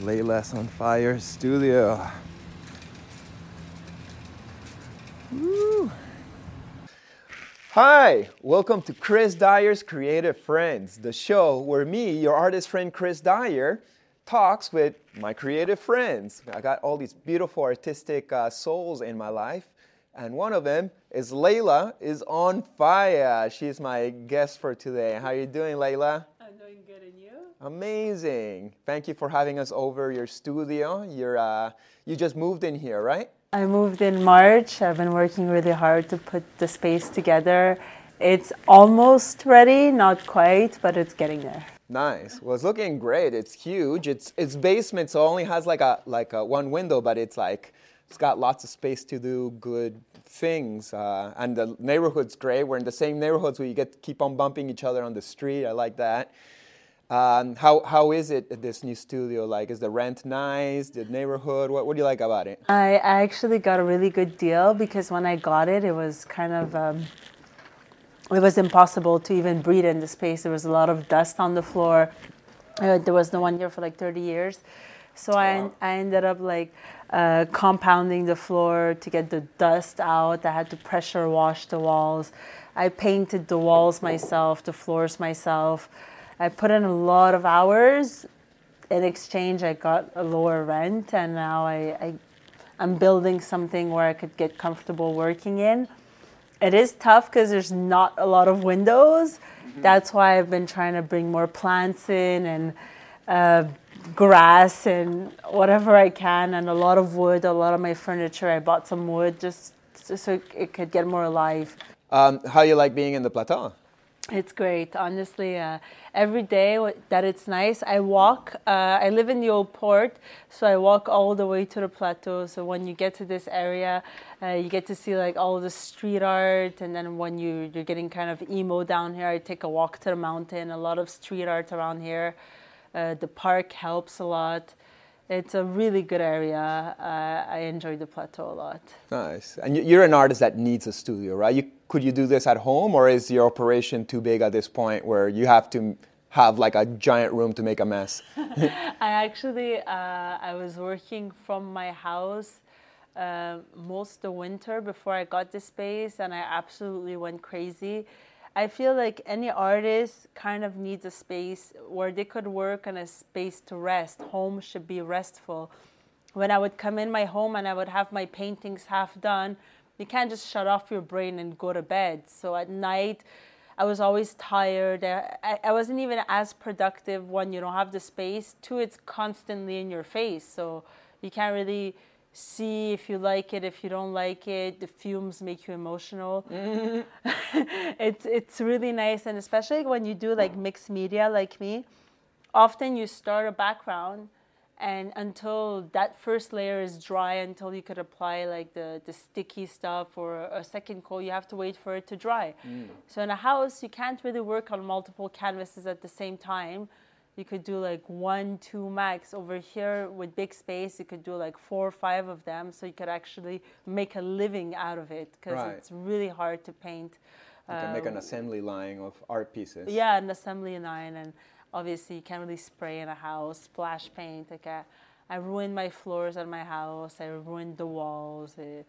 into Leyla's on Fire studio. Woo. Hi, welcome to Chris Dyer's Creative Friends, the show where me, your artist friend Chris Dyer, talks with my creative friends. I got all these beautiful artistic uh, souls in my life, and one of them is Leyla is on fire. She's my guest for today. How are you doing, Leyla? I'm doing good, and you? Amazing. Thank you for having us over your studio. You're, uh, you just moved in here, right? I moved in March. I've been working really hard to put the space together. It's almost ready, not quite, but it's getting there. Nice. Well, it's looking great. It's huge. It's it's basement, so it only has like a like a one window, but it's like it's got lots of space to do good things. Uh, and the neighborhood's great. We're in the same neighborhoods where you get keep on bumping each other on the street. I like that. Um, how how is it at this new studio? Like, is the rent nice? The neighborhood? What what do you like about it? I I actually got a really good deal because when I got it, it was kind of um, it was impossible to even breathe in the space. There was a lot of dust on the floor. Uh, there was no one here for like 30 years, so I I ended up like uh, compounding the floor to get the dust out. I had to pressure wash the walls. I painted the walls myself, the floors myself. I put in a lot of hours. In exchange, I got a lower rent, and now I, I I'm building something where I could get comfortable working in. It is tough because there's not a lot of windows. That's why I've been trying to bring more plants in and uh, grass and whatever I can, and a lot of wood, a lot of my furniture. I bought some wood just so- so it could get more alive. Um, how you like being in the plateau? It's great, honestly. Uh, every day that it's nice, I walk. Uh, I live in the old port, so I walk all the way to the plateau. So when you get to this area, uh, you get to see like all the street art, and then when you you're getting kind of emo down here, I take a walk to the mountain. A lot of street art around here. Uh, the park helps a lot. It's a really good area. Uh, I enjoy the plateau a lot. Nice. And you- you're an artist that needs a studio, right? You, could you do this at home, or is your operation too big at this point where you have to have like a giant room to make a mess? I actually uh, I was working from my house uh, most of the winter before I got this space, and I absolutely went crazy. I feel like any artist kind of needs a space where they could work and a space to rest. Home should be restful. When I would come in my home and I would have my paintings half done, you can't just shut off your brain and go to bed. So at night, I was always tired. I, I- wasn't even as productive when you don't have the space. Two, it's constantly in your face. So you can't really see if you like it, if you don't like it. The fumes make you emotional. Mm-hmm. it's, it's really nice. And especially when you do like mixed media like me, often you start a background and until that first layer is dry until you could apply like the, the sticky stuff or a second coat you have to wait for it to dry mm. so in a house you can't really work on multiple canvases at the same time you could do like one two max over here with big space you could do like four or five of them so you could actually make a living out of it because Right. it's really hard to paint You can make an assembly line of art pieces. yeah, an assembly line, and obviously you can't really spray in a house, splash paint. Like I, I ruined my floors at my house. I ruined the walls. Uh,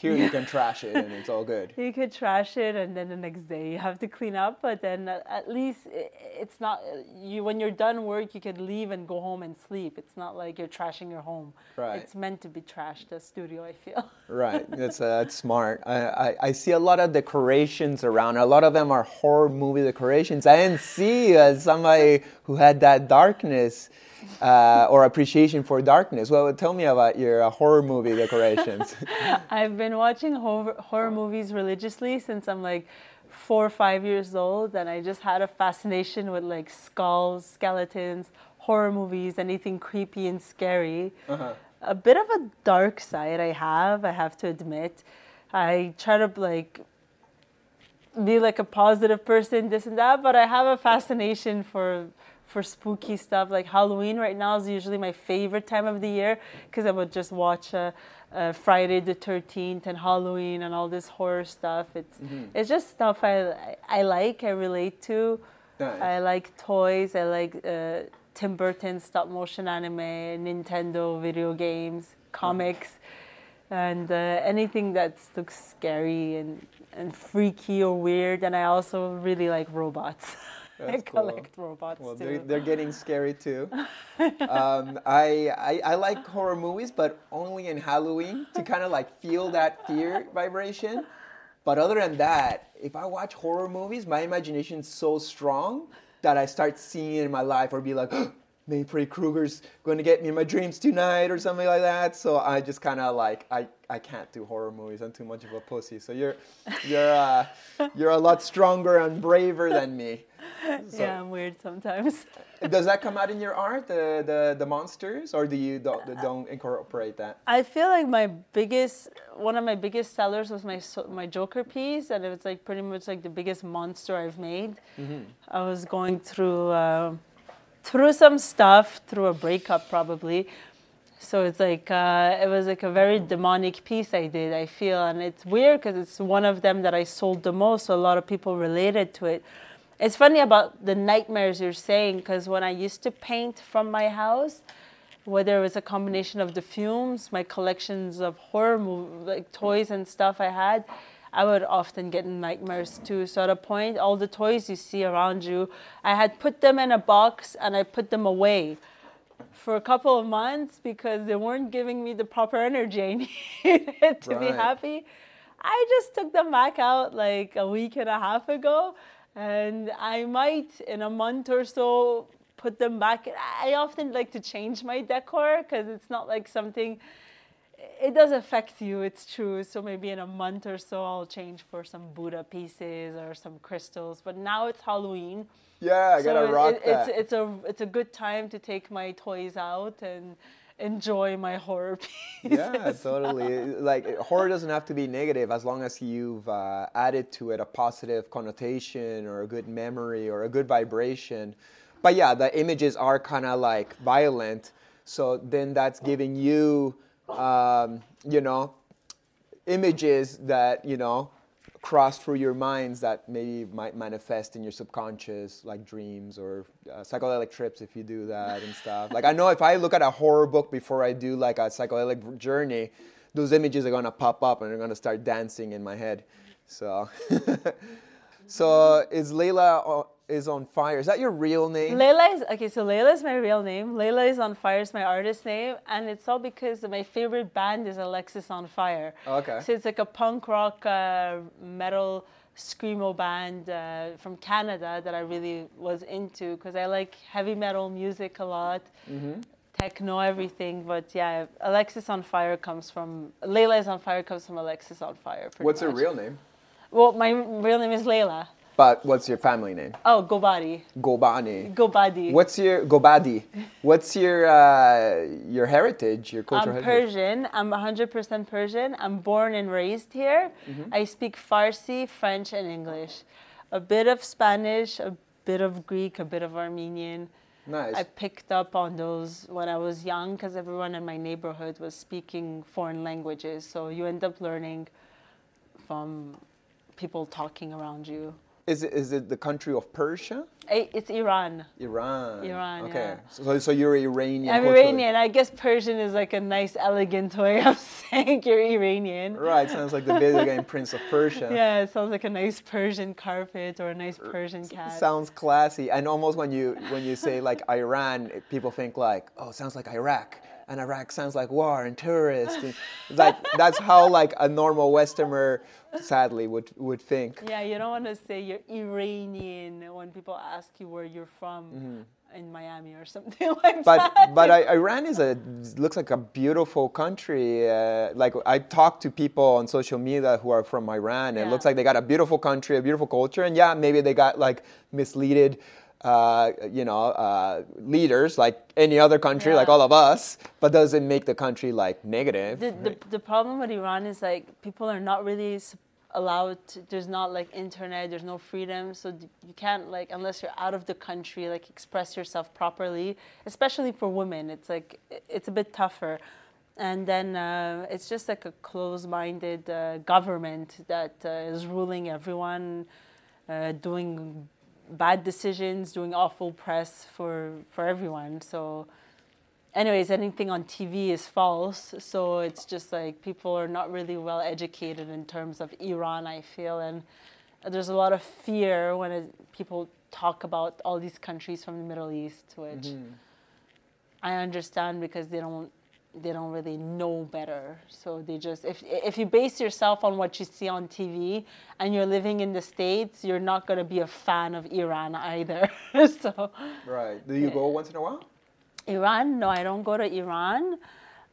Here you can trash it and it's all good. you could trash it, and then the next day you have to clean up. But then at least it's not you. When you're done work, you could leave and go home and sleep. It's not like you're trashing your home. Right. It's meant to be trashed. The studio, I feel. Right, that's, uh, that's smart. I, I, I see a lot of decorations around. A lot of them are horror movie decorations. I didn't see uh, somebody who had that darkness uh, or appreciation for darkness. Well, tell me about your uh, horror movie decorations. I've been watching horror, horror movies religiously since I'm like four or five years old, and I just had a fascination with like skulls, skeletons, horror movies, anything creepy and scary. Uh-huh. A bit of a dark side I have, I have to admit. I try to like be like a positive person, this and that, but I have a fascination for for spooky stuff. Like Halloween right now is usually my favorite time of the year because I would just watch uh, uh, Friday the Thirteenth and Halloween and all this horror stuff. It's it's just stuff I I like. I relate to. Nice. I like toys. I like uh, Tim Burton stop motion anime, Nintendo video games, comics, and uh, anything that looks scary and, and freaky or weird. And I also really like robots. I That's cool. collect robots Well, too. they're, they're getting scary too. um, I, I I like horror movies, but only in Halloween to kind of like feel that fear vibration. But other than that, if I watch horror movies, my imagination's so strong that I start seeing it in my life, or be like, maybe Freddy Krueger's going to get me in my dreams tonight, or something like that. So I just kind of like I, I can't do horror movies. I'm too much of a pussy. So you're you're uh, you're a lot stronger and braver than me. So- yeah, I'm weird sometimes. does that come out in your art, the the, the monsters, or do you don't, don't incorporate that? I feel like my biggest, one of my biggest sellers was my my Joker piece, and it was like pretty much like the biggest monster I've made. I was going through uh, through some stuff, through a breakup probably. So it's like uh, it was like a very demonic piece I did. I feel, and it's weird because it's one of them that I sold the most. So a lot of people related to it. It's funny about the nightmares you're saying because when I used to paint from my house, whether it was a combination of the fumes, my collections of horror like toys and stuff I had, I would often get nightmares too. So at a point, all the toys you see around you, I had put them in a box and I put them away for a couple of months because they weren't giving me the proper energy I needed to be happy. I just took them back out like a week and a half ago, and I might in a month or so put them back. I often like to change my decor because it's not like something. It does affect you, it's true. So maybe in a month or so, I'll change for some Buddha pieces or some crystals. But now it's Halloween. Yeah, I gotta so rock it, that. It's, it's a it's a good time to take my toys out and enjoy my horror pieces. yeah, totally. Like horror doesn't have to be negative as long as you've uh, added to it a positive connotation or a good memory or a good vibration. But yeah, the images are kind of like violent, so then that's giving you, um, you know, images that you know cross through your minds that maybe might manifest in your subconscious like dreams or uh, psychedelic trips if you do that and stuff. Like i know if i look at a horror book before i do like a psychedelic journey those images are to pop up and they're to start dancing in my head. So so is leyla is on fire is that your real name Leyla is okay. So Leyla is my real name. Leyla is on fire is my artist name, and it's all because my favorite band is Alexisonfire. Okay. So it's like a punk rock uh, metal screamo band uh, from Canada that I really was into because I like heavy metal music a lot. Mm-hmm. Techno, everything, but yeah, Alexisonfire comes from Leyla is on Fire comes from Alexisonfire. what's her real name Well, my real name is Leyla. But what's your family name Oh, Ghobadi. gobani Ghobadi. What's your Ghobadi? What's your uh, your heritage? Your cultural I'm heritage? Persian. I'm 100% Persian. I'm born and raised here. Mm-hmm. I speak Farsi, French, and English. A bit of Spanish, a bit of Greek, a bit of Armenian. Nice. I picked up on those when I was young because everyone in my neighborhood was speaking foreign languages. So you end up learning from people talking around you. Is it, is it the country of Persia? It's Iran. Iran. Iran, Okay. yeah. So, so you're Iranian. I'm. Iranian. I guess Persian is like a nice, elegant way of saying you're Iranian. Right. Sounds like the video game Prince of Persia. Yeah, it sounds like a nice Persian carpet or a nice Persian cat. Sounds classy. And almost when you when you say like Iran, people think like, oh, sounds like Iraq. And Iraq sounds like war and terrorists. And like that's how like a normal Westerner, sadly, would would think. yeah, you don't want to say you're Iranian when people ask you where you're from in Miami or something like Mm-hmm. but that. but I, Iran is a looks like a beautiful country. Uh, like I talk to people on social media who are from Iran. and It looks like they got a beautiful country, a beautiful culture, and yeah, maybe they got like misleaded uh, you know, uh, leaders like any other country, like all of us, but doesn't make the country like negative. The, the, the problem with Iran is like people are not really allowed. To, there's not like internet. There's no freedom, so you can't like unless you're out of the country like express yourself properly. Especially for women, it's like it's a bit tougher. And then uh, it's just like a closed-minded uh, government that uh, is ruling everyone, uh, doing bad decisions, doing awful press for for everyone. So anyways, anything on TV is false. So it's just like people are not really well educated in terms of Iran, I feel. And there's a lot of fear when it, people talk about all these countries from the Middle East, which mm-hmm. I understand because they don't they don't really know better. So they just if if you base yourself on what you see on TV and you're living in the states, you're not going to be a fan of Iran either. so Right. Do you go once in a while? Iran? No, I don't go to Iran.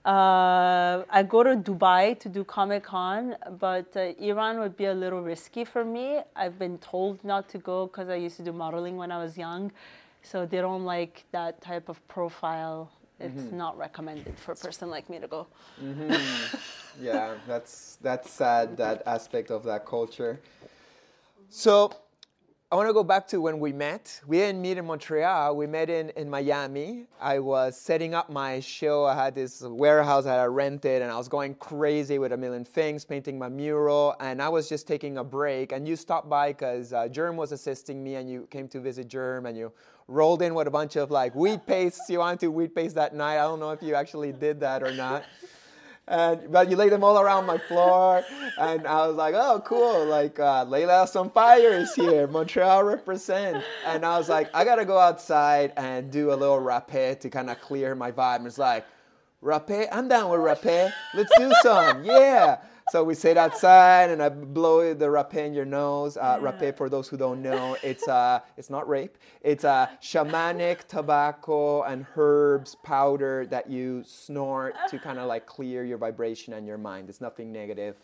Uh, I go to Dubai to do Comic Con, but uh, Iran would be a little risky for me. I've been told not to go because I used to do modeling when I was young, so they don't like that type of profile. It's not recommended for a person like me to go. yeah, that's that's sad. That aspect of that culture. So, I want to go back to when we met. We didn't meet in Montreal. We met in, in Miami. I was setting up my show. I had this warehouse that I rented, and I was going crazy with a million things, painting my mural. And I was just taking a break. And you stopped by because uh, Germ was assisting me, and you came to visit Germ, and you rolled in with a bunch of like wheat pastes. You wanted to wheat paste that night. I don't know if you actually did that or not. And, but you laid them all around my floor, and I was like, "Oh, cool! Like uh, Leyla some fire is here, Montreal represent." And I was like, "I gotta go outside and do a little rapé to kind of clear my vibe." And it's like, "Rapé, I'm down with rapé. Let's do some, yeah." So we sit outside, and I blow the rapé in your nose. Uh, Rapé, for those who don't know, it's uh, it's not rape. It's a shamanic tobacco and herbs powder that you snort to kind of like clear your vibration and your mind. It's nothing negative.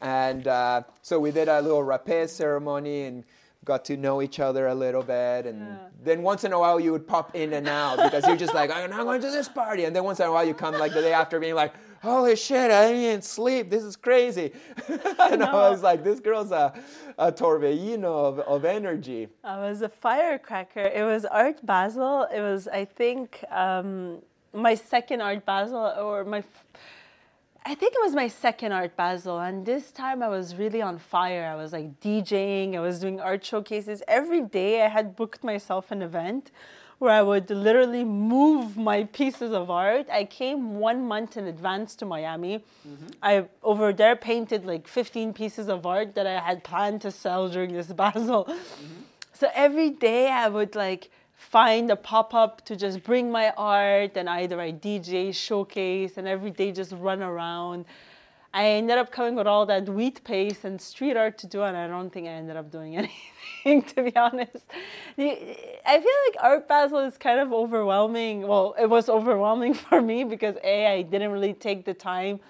And uh, so we did a little rapé ceremony and got to know each other a little bit. And then once in a while you would pop in and out because you're just like, I'm not going to this party. And then once in a while you come like the day after being like, holy shit, I didn't sleep. This is crazy. and I was like, this girl's a, a torbellino of, of energy. I was a firecracker. It was Art Basel. It was, I think, um, my second Art Basel, or my, f- I think it was my second Art Basel. And this time I was really on fire. I was like DJing, I was doing art showcases. Every day I had booked myself an event where I would literally move my pieces of art. I came one month in advance to Miami. Mm-hmm. I over there painted like 15 pieces of art that I had planned to sell during this Basel. Mm-hmm. So every day I would like find a pop up to just bring my art and either I DJ, showcase, and every day just run around. I ended up coming with all that wheat paste and street art to do, and I don't think I ended up doing anything, to be honest. I feel like Art Basel is kind of overwhelming. Well, it was overwhelming for me because A, I didn't really take the time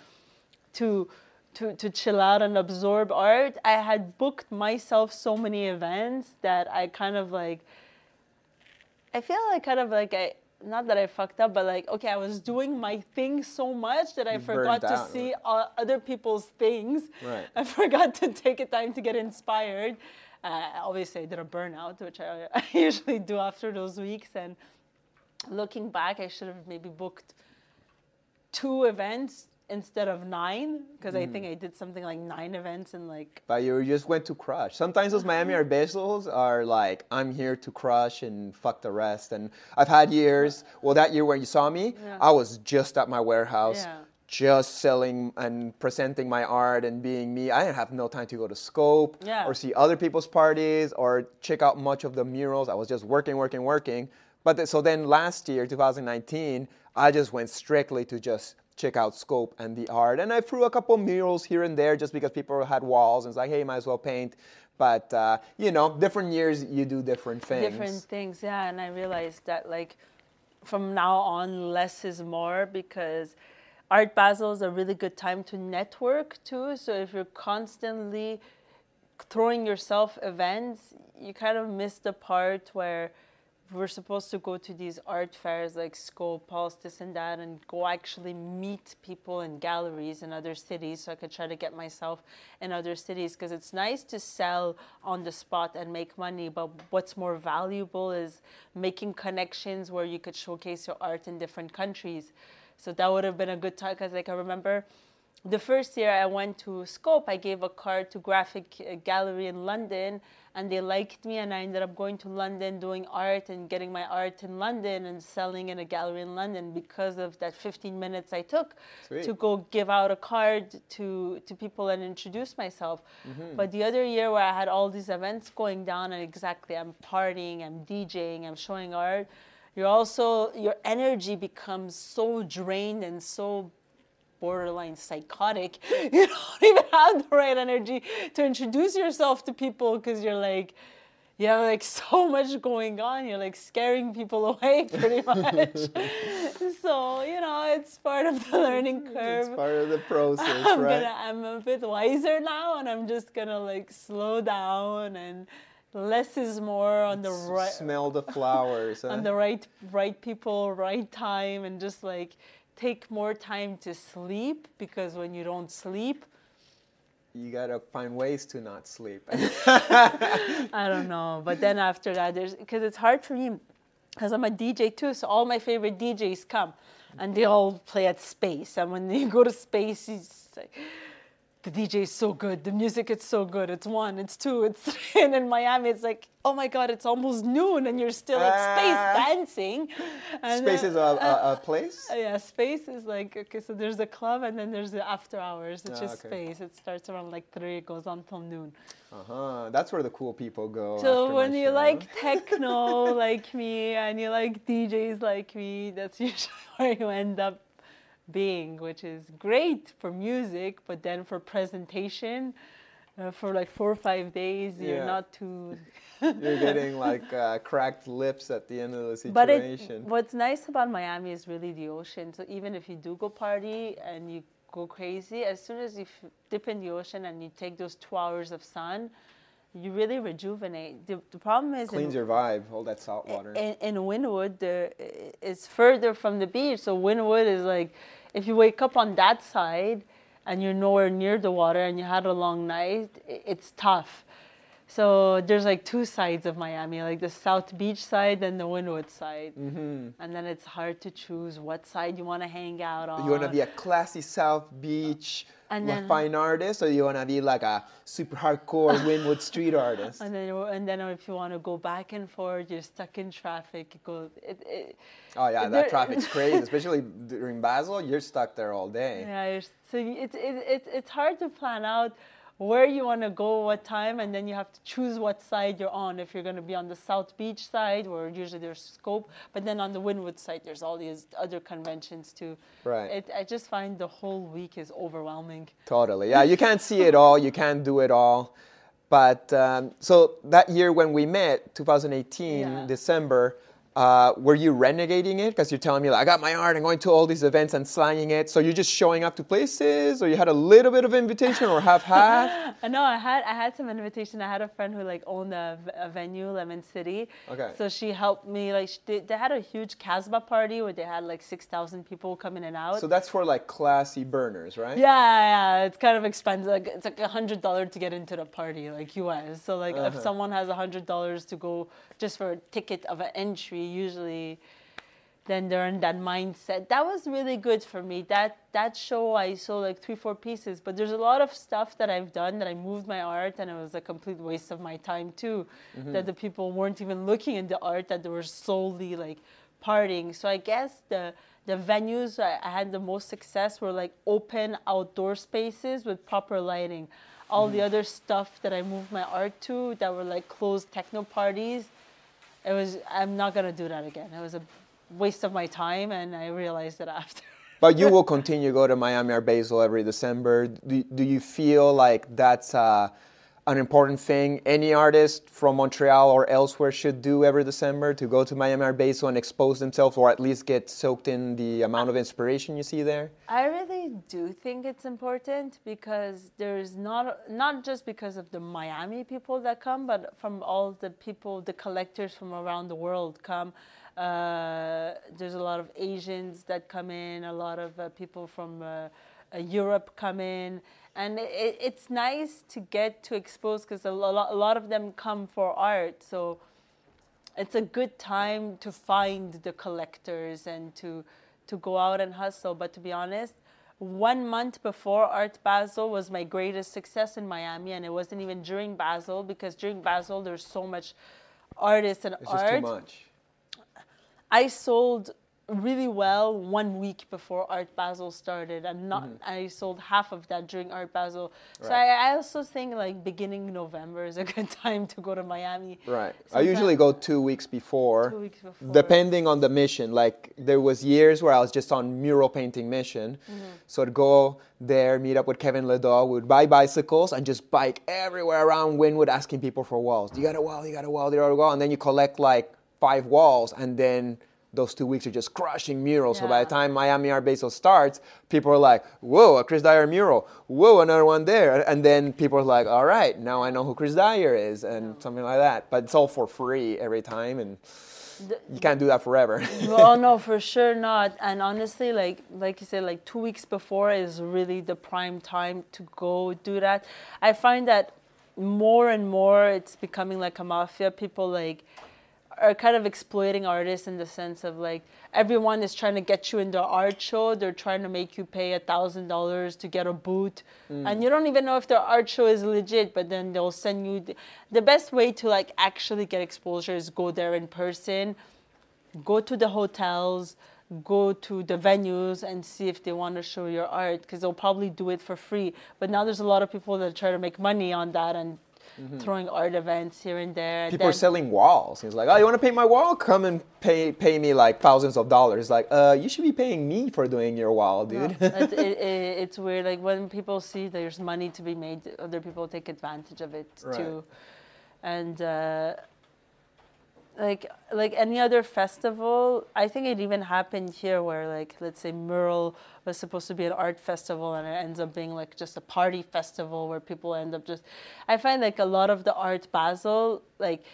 to to to chill out and absorb art. I had booked myself so many events that I kind of like I feel like kind of like I not that I fucked up, but like okay, I was doing my thing so much that I burned forgot to out, see uh, other people's things. Right. I forgot to take a time to get inspired. Uh, obviously, I did a burnout, which I, I usually do after those weeks. And looking back, I should have maybe booked two events instead of nine because I think mm. I did something like nine events in like But you just went to crush. Sometimes those Miami Basels are like, I'm here to crush and fuck the rest. And I've had years, well, that year when you saw me, Yeah. I was just at my warehouse, Yeah. just selling and presenting my art and being me. I didn't have no time to go to Scope Yeah. or see other people's parties or check out much of the murals. I was just working, working, working. But so then last year, 2019, I just went strictly to just check out scope and the art. And I threw a couple murals here and there just because people had walls and it's like, hey, might as well paint. But uh, you know, different years you do different things. different things yeah and i realized that like from now on less is more because art basel is a really good time to network too so if you're constantly throwing yourself events you kind of miss the part where we're supposed to go to these art fairs like Pulse, this and that, and go actually meet people in galleries in other cities so I could try to get myself in other cities because it's nice to sell on the spot and make money, but what's more valuable is making connections where you could showcase your art in different countries. So that would have been a good time because, like, I remember the first year I went to Scope, I gave a card to Graffik Gallery in London, and they liked me, and I ended up going to London doing art and getting my art in London and selling in a gallery in London because of that 15 minutes I took Sweet. to go give out a card to to people and introduce myself. Mm-hmm. But the other year where I had all these events going down, and exactly I'm partying, I'm DJing, I'm showing art. You're also your energy becomes so drained and so borderline psychotic. You don't even have the right energy to introduce yourself to people because you're like, you have like so much going on. You're like scaring people away pretty much. so, you know, it's part of the learning curve. It's part of the process, I'm right? gonna I'm a bit wiser now and I'm just gonna like slow down and less is more on the right Smell the flowers. huh? on the right right people, right time, and just like take more time to sleep because when you don't sleep, you gotta find ways to not sleep. I don't know. But then after that, there's because it's hard for me because I'm a DJ too. So all my favorite DJs come, and they all play at Space. And when you go to Space, it's like the DJ is so good. The music is so good. It's one, it's two, it's three. And in Miami, it's like, oh my God, it's almost noon, and you're still at Ah. Space dancing. And Space then- is a, a, a place. Uh, yeah, space is like okay. So there's a club and then there's the after hours. It's Ah, just okay. space. It starts around like three, it goes on till noon. Uh huh. That's where the cool people go. So when you show. like techno like me and you like DJs like me, that's usually where you end up being, which is great for music, but then for presentation. Uh, for like four or five days, Yeah. you're not too. you're getting like uh, cracked lips at the end of the situation. But it, what's nice about Miami is really the ocean. So even if you do go party and you go crazy, as soon as you f- dip in the ocean and you take those two hours of sun, you really rejuvenate. The, the problem is Cleans in, your vibe, all that salt water. in, in Wynwood, there it's further from the beach. So Wynwood is like, if you wake up on that side and you're nowhere near the water and you had a long night, it's tough. So there's like two sides of Miami, like the South Beach side and the Wynwood side. hmm And then it's hard to choose what side you want to hang out on. You want to be a classy South Beach And then- fine artist, or you want to be like a super hardcore Wynwood street artist? and then, and then if you want to go back and forth, you're stuck in traffic. It goes, it, it, Oh yeah, that traffic's crazy, especially during Basel. You're stuck there all day. Yeah, so you- it's it, it, it's hard to plan out where you want to go, what time, and then you have to choose what side you're on. If you're going to be on the South Beach side, where usually there's scope, but then on the Wynwood side, there's all these other conventions too. Right. It, I just find the whole week is overwhelming. Totally. Yeah, you can't see it all. You can't do it all. But um, so that year when we met, 2018, Yeah. December, uh, were you renegading it? Because you're telling me, like, I got my art, I'm going to all these events and slanging it. So you're just showing up to places, or you had a little bit of invitation, or half half? I know I had I had some invitation. I had a friend who like owned a venue, Lemon City. Okay. So she helped me. Like they, they had a huge Casbah party where they had like six thousand people come in and out. So that's for like classy burners, right? Yeah, yeah, it's kind of expensive. Like it's like a hundred dollars to get into the party, like US. So like if Uh-huh. someone has a hundred dollars to go just for a ticket of an entry, usually, then they're in that mindset. That was really good for me. That that show I saw like three, four pieces. But there's a lot of stuff that I've done that I moved my art, and it was a complete waste of my time too. Mm-hmm. That the people weren't even looking at the art; that they were solely like partying. So I guess the the venues I, I had the most success were like open outdoor spaces with proper lighting. All the mm. other stuff that I moved my art to that were like closed techno parties, it was I'm not gonna do that again. It was a waste of my time, and I realized it after. But you will continue to go to Miami or Basel every December. Do, do you feel like that's a, an important thing any artist from Montreal or elsewhere should do every December to go to Miami Art Basel and expose themselves or at least get soaked in the amount of inspiration you see there? I really do think it's important because there's not not just because of the Miami people that come, but from all the people, the collectors from around the world come. Uh, there's a lot of Asians that come in, a lot of uh, people from uh, uh, Europe come in, and it, it's nice to get to expose because a lot, a lot of them come for art. So it's a good time to find the collectors and to to go out and hustle. But to be honest, one month before Art Basel was my greatest success in Miami, and it wasn't even during Basel because during Basel there's so much artists and It's art. just too much. I sold really well one week before Art Basel started, and not I sold half of that during Art Basel. So Mm-hmm. Right. I, I also think like beginning November is a good time to go to Miami. Right. I usually go two weeks before. Two weeks before. Depending on the mission. Like there was years where I was just on mural painting mission. Mm-hmm. So I'd go there, meet up with Kevin Ledo, would buy bicycles and just bike everywhere around Wynwood asking people for walls. You got a wall, you got a wall, you got a wall. And then you collect like five walls and then those two weeks are just crushing murals. So by the time Miami Art Basel starts, people are like, whoa, a Chris Dyer mural. Whoa, another one there. And then people are like, all right, now I know who Chris Dyer is and something like that. But it's all for free every time and you can't do that forever. well, no, for sure not. And honestly, like like you said, like two weeks before is really the prime time to go do that. I find that more and more it's becoming like a mafia. People like are kind of exploiting artists in the sense of like everyone is trying to get you in the art show. They're trying to make you pay a thousand dollars to get a boot, mm. and you don't even know if their art show is legit. But then they'll send you. The, the best way to like actually get exposure is go there in person go to the hotels, go to the venues and see if they want to show your art because they'll probably do it for free. But now there's a lot of people that try to make money on that and throwing art events here and there. People are selling walls. He's like, oh, you want to paint my wall? Come and pay pay me like thousands of dollars. Like, uh, you should be paying me for doing your wall, dude. it, it, it, it's weird. Like when people see there's money to be made, other people take advantage of it Right. too. And uh, like like any other festival, I think it even happened here where like let's say Mural was supposed to be an art festival and it ends up being like just a party festival where people end up just. I find like a lot of the art Basel like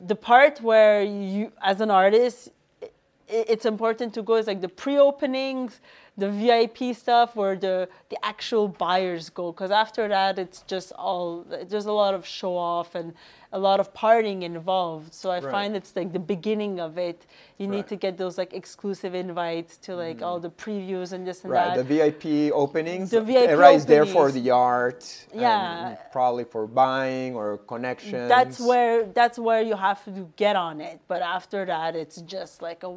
the part where you as an artist i- it's important to go is like the pre-openings the vip stuff where the the actual buyers go because after that it's just all there's a lot of show off and a lot of partying involved so i Right. find it's like the beginning of it you need Right. to get those like exclusive invites to like mm. all the previews and this and that, Right, the VIP openings. The VIP everybody's there for the art. and Yeah. probably for buying or connections. that's where that's where you have to get on it but after that it's just like a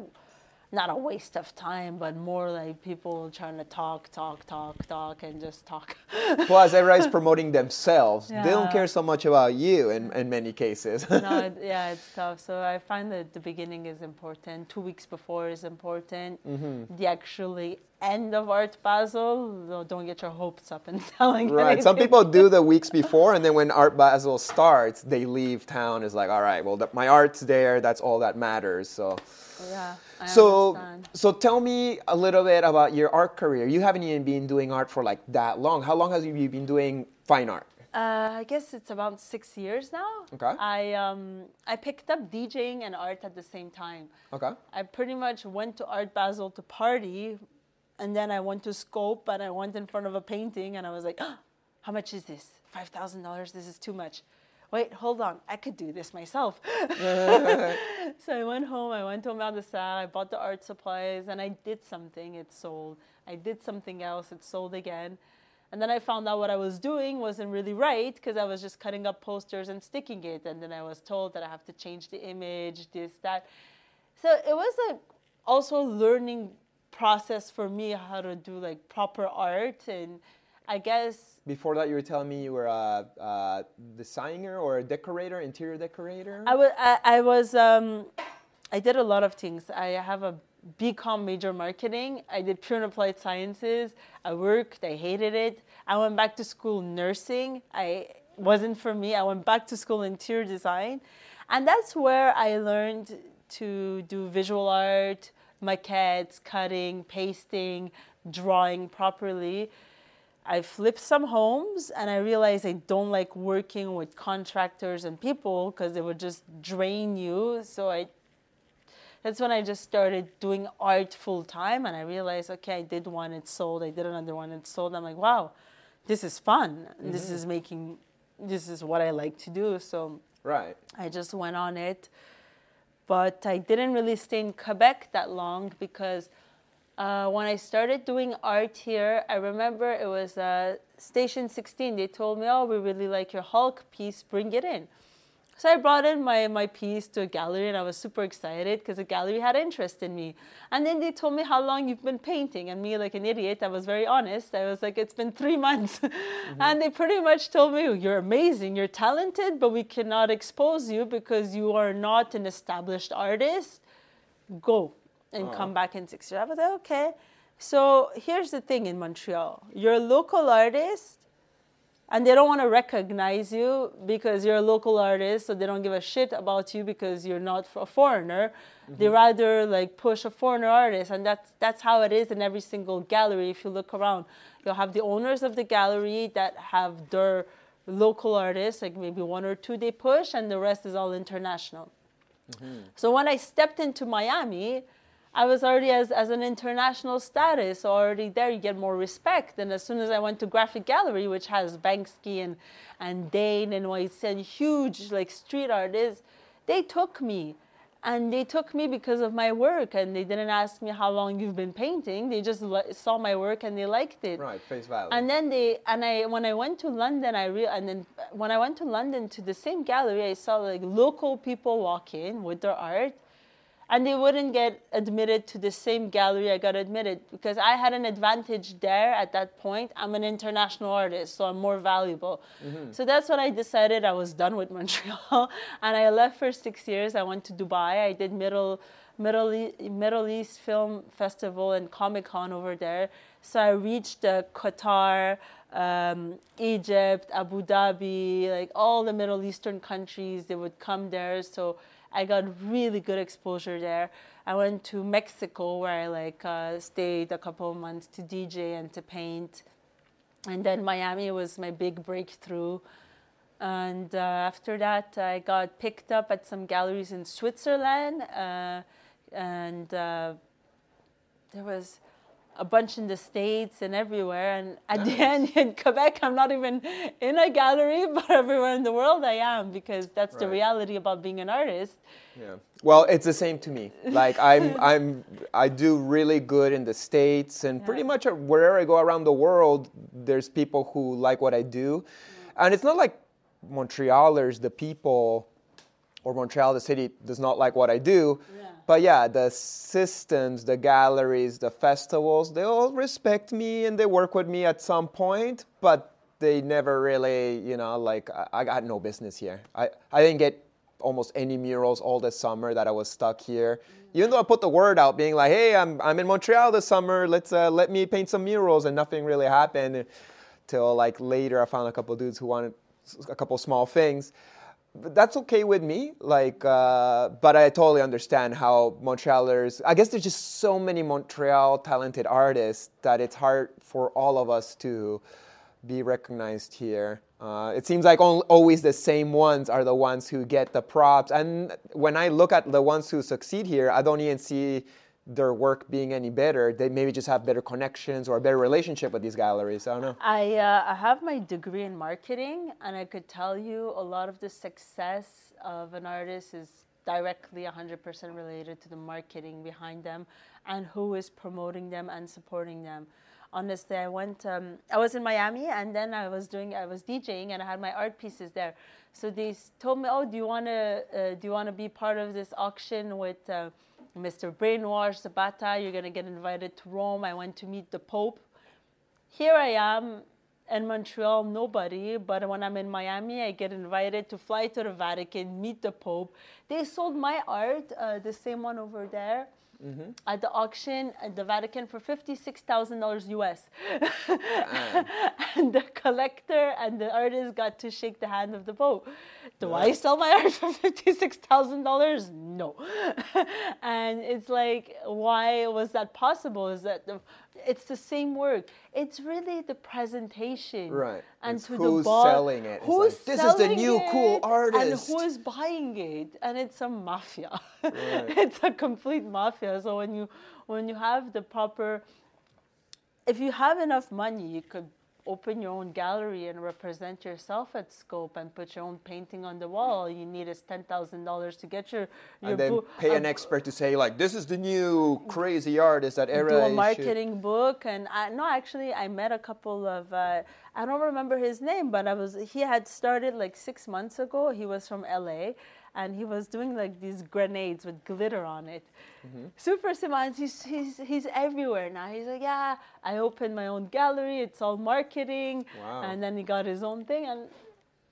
not a waste of time but more like people trying to talk talk talk talk and just talk Plus, everybody's promoting themselves. They don't care so much about you in, in many cases. no it, yeah it's tough so i find that the beginning is important two weeks before is important Mm-hmm. the actually end of art basel don't get your hopes up in selling right. Some people do the weeks before, and then when Art Basel starts, they leave town. It's like, all right, well, the, my art's there. That's all that matters. So. yeah I So, understand. so tell me a little bit about your art career. You haven't even been doing art for like that long. How long have you been doing fine art? Uh, I guess it's about six years now. Okay. I um I picked up DJing and art at the same time. Okay. I pretty much went to Art Basel to party, and then I went to Scope and I went in front of a painting and I was like, ah, how much is this? Five thousand dollars. This is too much. Wait, hold on. I could do this myself. so I went home. I went to Omer DeSerres. I bought the art supplies and I did something. It sold. I did something else. It sold again. And then I found out what I was doing wasn't really right because I was just cutting up posters and sticking it. And then I was told that I have to change the image, this, that. So it was a also learning process for me how to do like proper art. And I guess Before that, you were telling me you were a, a designer or a decorator, interior decorator. I was, I, I was, um, I did a lot of things. I have a BCom major marketing. I did pure and applied sciences. I worked. I hated it. I went back to school nursing. I wasn't for me. I went back to school in interior design, and that's where I learned to do visual art, maquettes, cutting, pasting, drawing properly. I flipped some homes and I realized I don't like working with contractors and people because they would just drain you. So I that's when I just started doing art full time and I realized okay, I did one, it sold, I did another one, it sold. I'm like, wow, this is fun. Mm-hmm. This is making this is what I like to do. So right. I just went on it. But I didn't really stay in Quebec that long because uh, when I started doing art here, I remember it was uh, Station 16. They told me, oh, we really like your Hulk piece, bring it in. So I brought in my, my piece to a gallery and I was super excited because the gallery had interest in me. And then they told me how long you've been painting. And me, like an idiot, I was very honest. I was like, it's been three months. Mm-hmm. and they pretty much told me, you're amazing, you're talented, but we cannot expose you because you are not an established artist. Go and oh. come back in six years. I was like, okay. So here's the thing in Montreal you're a local artist, and they don't want to recognize you because you're a local artist, so they don't give a shit about you because you're not a foreigner. Mm-hmm. They rather like push a foreigner artist, and that's that's how it is in every single gallery. If you look around, you'll have the owners of the gallery that have their local artists, like maybe one or two they push, and the rest is all international. Mm-hmm. So when I stepped into Miami, I was already as, as an international status already there. You get more respect. And as soon as I went to Graffik Gallery, which has Banksy and, and Dane and White and huge like street artists, they took me. And they took me because of my work, and they didn't ask me how long you've been painting. They just saw my work and they liked it. Right, face value. And then they and I when I went to London, I real and then when I went to London to the same gallery, I saw like local people walk in with their art, and they wouldn't get admitted to the same gallery I got admitted because I had an advantage there at that point. I'm an international artist, so I'm more valuable. Mm-hmm. So that's when I decided. I was done with Montreal, and I left for six years. I went to Dubai. I did Middle Middle East, Middle East Film Festival and Comic Con over there. So I reached uh, Qatar, um, Egypt, Abu Dhabi, like all the Middle Eastern countries. They would come there. So I got really good exposure there. I went to Mexico where I like uh, stayed a couple of months to DJ and to paint, and then Miami was my big breakthrough. And uh, after that, I got picked up at some galleries in Switzerland, uh, and uh, there was a bunch in the States and everywhere. And at nice. the end, in Quebec, I'm not even in a gallery, but everywhere in the world I am because that's right. the reality about being an artist. Yeah. Well, it's the same to me. Like I'm, I'm, I do really good in the states, and yeah. pretty much wherever I go around the world, there's people who like what I do, and it's not like Montrealers, the people, or Montreal, the city, does not like what I do. Yeah but yeah, the systems, the galleries, the festivals, they all respect me and they work with me at some point, but they never really, you know, like I, I got no business here. I, I didn't get almost any murals all this summer that I was stuck here. Even though I put the word out being like, hey, I'm, I'm in Montreal this summer, let's uh, let me paint some murals, and nothing really happened till like later I found a couple dudes who wanted a couple small things that's okay with me. Like, uh, but I totally understand how Montrealers. I guess there's just so many Montreal talented artists that it's hard for all of us to be recognized here. Uh, it seems like always the same ones are the ones who get the props. And when I look at the ones who succeed here, I don't even see their work being any better. They maybe just have better connections or a better relationship with these galleries. I don't know. I, uh, I have my degree in marketing, and I could tell you a lot of the success of an artist is directly 100% related to the marketing behind them and who is promoting them and supporting them. Honestly, I went. Um, I was in Miami, and then I was doing. I was DJing, and I had my art pieces there. So they told me, "Oh, do you want to? Uh, do you want to be part of this auction with?" Uh, Mr. Brainwash, Zapata, you're going to get invited to Rome. I went to meet the Pope. Here I am in Montreal, nobody, but when I'm in Miami, I get invited to fly to the Vatican, meet the Pope. They sold my art, uh, the same one over there, Mm-hmm. at the auction at the Vatican for $56,000 US. and the collector and the artist got to shake the hand of the Pope. Do I sell my art for $56,000? No. and it's like, why was that possible? Is that the, it's the same work. It's really the presentation. Right. And It's to who's the bar, selling it. Who's like, "This is the selling new cool artist." And who is buying it? And it's a mafia. Right. it's a complete mafia. So when you when you have the proper if you have enough money, you could open your own gallery and represent yourself at Scope and put your own painting on the wall. You need is ten thousand dollars to get your your and then boo- pay an expert to say like, this is the new crazy artist that era do a should-" marketing book. And I, no actually i met a couple of uh, i don't remember his name but i was he had started like six months ago. He was from la and he was doing like these grenades with glitter on it Mm-hmm. super simons he's, he's he's everywhere now he's like yeah i opened my own gallery it's all marketing Wow. and then he got his own thing and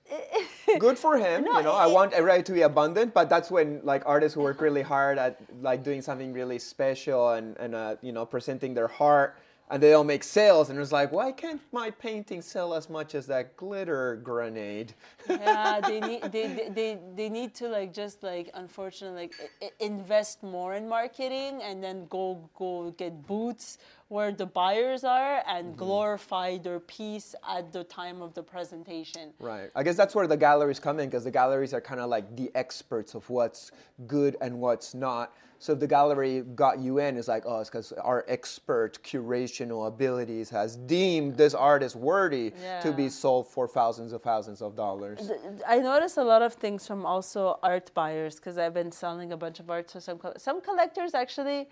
Good for him. No, you know, I it- want everybody to be abundant, but that's when like artists who work really hard at like doing something really special and and uh, you know presenting their heart, and they don't make sales, and it's like, why can't my painting sell as much as that glitter grenade? yeah they need they, they, they, they need to like just like unfortunately like invest more in marketing and then go go get booths where the buyers are and mm-hmm. glorify their piece at the time of the presentation Right. I guess that's where the galleries come in because the galleries are kind of like the experts of what's good and what's not. So if the gallery got you in, it's like, oh, it's because our expert curational abilities has deemed this artist worthy to be sold for thousands of thousands of dollars. I notice a lot of things from also art buyers because I've been selling a bunch of art to some some collectors actually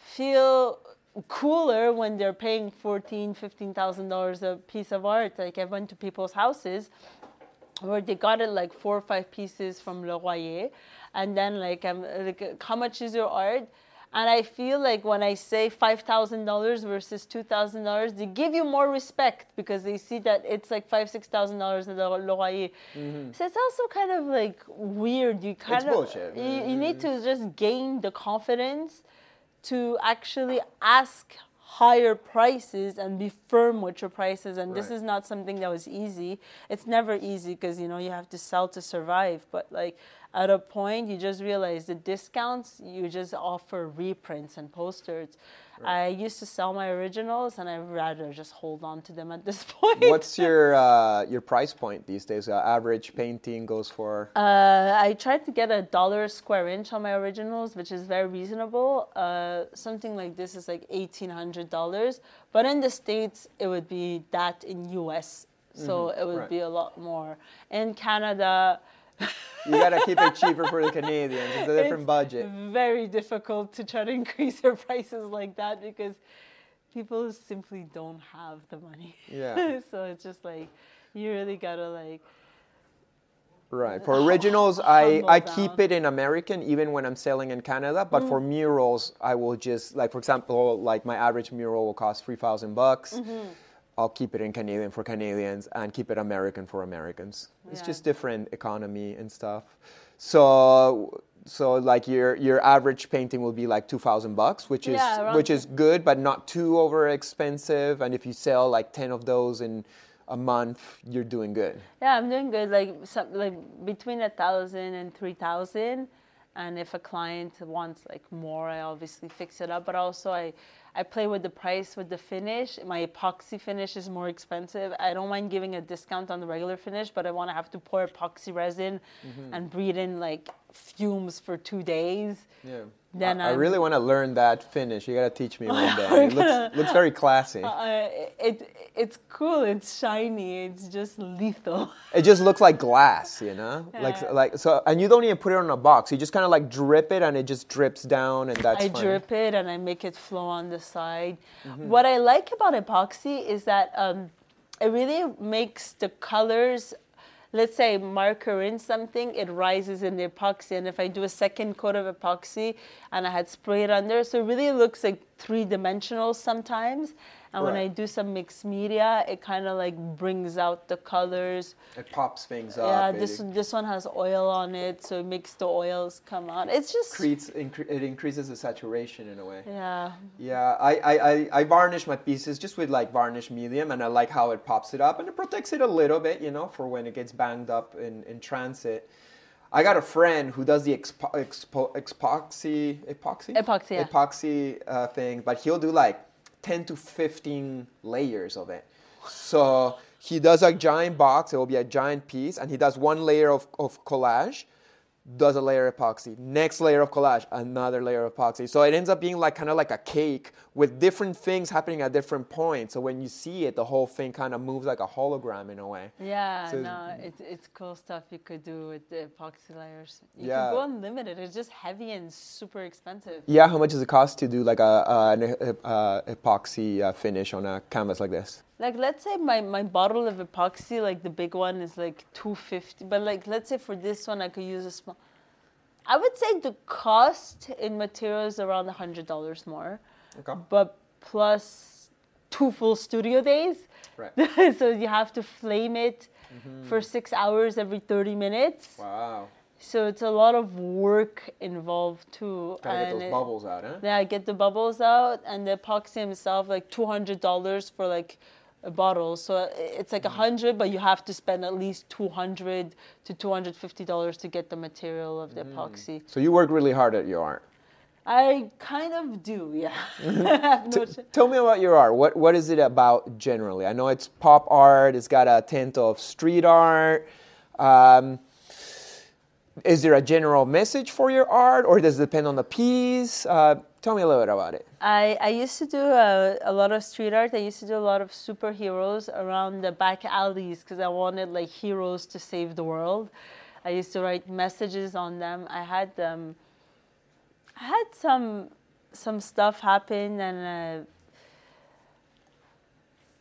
feel cooler when they're paying fourteen, fifteen thousand dollars a piece of art. Like I went to people's houses where they got it like four or five pieces from Le Royer, and then like I'm like, how much is your art? And I feel like when I say five thousand dollars versus two thousand dollars, they give you more respect because they see that it's like five six thousand dollars at Le Le Royer. Mm-hmm. So it's also kind of like weird. You kind of bullshit. You, you need mm-hmm. to just gain the confidence to actually ask higher prices and be firm with your prices. And this is not something that was easy. It's never easy because you know you have to sell to survive. But like at a point you just realize the discounts you just offer reprints and posters i used to sell my originals and i'd rather just hold on to them at this point What's your uh, your price point these days? Uh, average painting goes for Uh, I tried to get a dollar square inch on my originals, which is very reasonable. Uh, something like this is like eighteen hundred dollars, but in the states it would be that in US, so it would right. be a lot more. In Canada, you gotta keep it cheaper for the Canadians. It's a different it's budget. Very difficult to try to increase your prices like that because people simply don't have the money. Yeah. so it's just like you really gotta like Right. For originals, I, I keep it in American even when I'm selling in Canada. But Mm. for murals, I will just like for example, like my average mural will cost three thousand bucks. Mm-hmm. I'll keep it in Canadian for Canadians and keep it American for Americans. It's just different economy and stuff. So so like your your average painting will be like two thousand bucks, which is Yeah, which is good, but not too over expensive. And if you sell like ten of those in a month, you're doing good. Yeah, I'm doing good. Like some, like between a thousand and three thousand, and if a client wants like more, I obviously fix it up. But also, I I play with the price with the finish. My epoxy finish is more expensive. I don't mind giving a discount on the regular finish, but I want to have to pour epoxy resin mm-hmm. and breathe in like fumes for two days. Yeah. Then I, I really want to learn that finish. You got to teach me one day. It looks, looks very classy. Uh, it it's cool. It's shiny. It's just lethal. It just looks like glass, you know? Like Yeah. like so and you don't even put it on a box. You just kind of like drip it and it just drips down and that's I fine. drip it and I make it flow on the side. Mm-hmm. What I like about epoxy is that um, it really makes the colors. Let's say marker in something, it rises in the epoxy, and if I do a second coat of epoxy and I had sprayed under, so it really looks like three dimensional sometimes, And when I do some mixed media, it kind of like brings out the colors. It pops things up. yeah, it this this one has oil on it, so it makes the oils come out. It's just creates incre- it increases the saturation in a way. yeah. Yeah, I, I, I, I varnish my pieces just with like varnish medium, and I like how it pops it up and it protects it a little bit, you know, for when it gets banged up in, in transit. I got a friend who does the expo- expo- epoxy, epoxy, Epoxy, yeah. epoxy uh, thing, but he'll do like ten to fifteen layers of it. So he does a giant box; it will be a giant piece, and he does one layer of, of collage, does a layer of epoxy, next layer of collage, another layer of epoxy. So it ends up being like kind of like a cake with different things happening at different points. So when you see it, the whole thing kind of moves like a hologram in a way. Yeah, So- no, it's it's cool stuff you could do with the epoxy layers. You Yeah. could go unlimited. It's just heavy and super expensive. Yeah, how much does it cost to do like a, a an uh, epoxy uh, finish on a canvas like this? Like let's say my, my bottle of epoxy, like the big one is like two fifty. But like let's say for this one I could use a small I would say the cost in materials around a hundred dollars more. Okay. But plus two full studio days. Right. so you have to flame it mm-hmm. for six hours every thirty minutes. Wow. So it's a lot of work involved too. Gotta get those it- bubbles out, huh? Yeah, get the bubbles out and the epoxy himself like two hundred dollars for like a bottle. So uh, it's like a mm-hmm. hundred, but you have to spend at least two hundred to two hundred fifty dollars to get the material of the mm. epoxy. So you work really hard at your art. I kind of do, yeah. Mm-hmm. No ch- Tell me about your art. What what is it about generally? I know it's pop art. It's got a tint of street art. Um, is there a general message for your art, or does it depend on the piece? Uh, tell me a little bit about it. I, I used to do a, a lot of street art. I used to do a lot of superheroes around the back alleys because I wanted like heroes to save the world. I used to write messages on them. I had um, I had some some stuff happen and uh,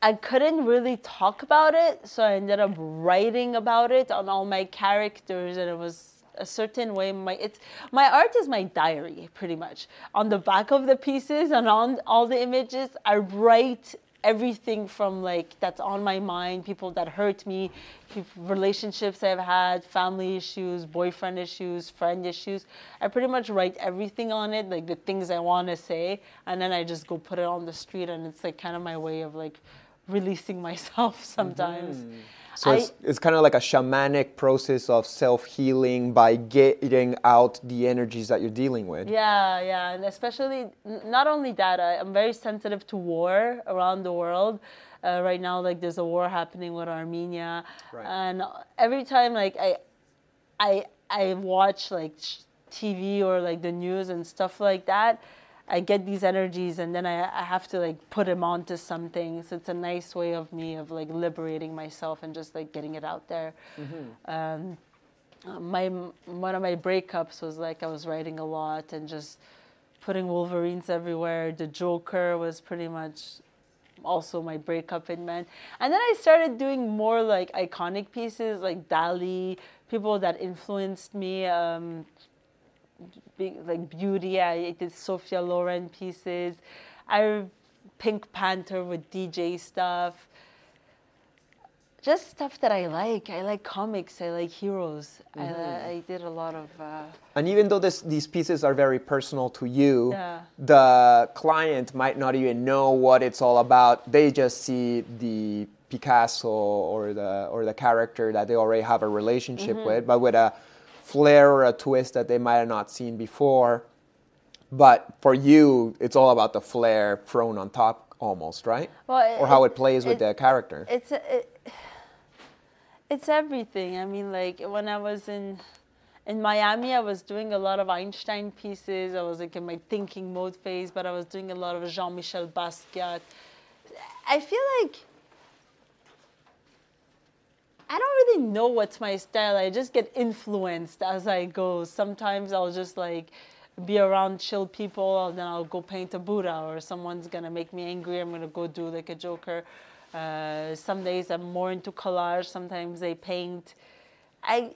I couldn't really talk about it, so I ended up writing about it on all my characters, and it was a certain way. My it's my art is my diary, pretty much. On the back of the pieces and on all the images, I write everything from like that's on my mind, people that hurt me, relationships I've had, family issues, boyfriend issues, friend issues. I pretty much write everything on it, like the things I want to say, and then I just go put it on the street, and it's like kind of my way of like releasing myself sometimes. So I- it's, it's kind of like a shamanic process of self healing by getting out the energies that you're dealing with. Yeah, yeah, and especially n- not only that, I, I'm very sensitive to war around the world. Uh, right now, like there's a war happening with Armenia, Right. and every time like I, I, I watch like TV or like the news and stuff like that. I get these energies and then I, I have to like put them onto something. So it's a nice way of me of like liberating myself and just like getting it out there. Um, uh, my one of my breakups was like I was writing a lot and just putting Wolverines everywhere. The Joker was pretty much also my breakup in men. And then I started doing more like iconic pieces like Dali, people that influenced me. Um, big, like beauty. I did Sophia Loren pieces. I Pink Panther with DJ stuff. Just stuff that I like. I like comics. I like heroes. I, I did a lot of. Uh, And even though this, these pieces are very personal to you, Yeah. the client might not even know what it's all about. They just see the Picasso or the or the character that they already have a relationship Mm-hmm. with, but with a flair or a twist that they might have not seen before. But for you, it's all about the flair thrown on top, almost, right? Well, or how it- it plays with it- the character. it's it, it's everything. I mean, like when I was in in Miami, I was doing a lot of Einstein pieces. I was like in my thinking mode phase, but I was doing a lot of Jean-Michel Basquiat. I feel like I don't really know what's my style. I just get influenced as I go. Sometimes I'll just like be around chill people, and then I'll go paint a Buddha, or someone's gonna make me angry. I'm gonna go do like a Joker. Uh, some days I'm more into collage. Sometimes I paint. I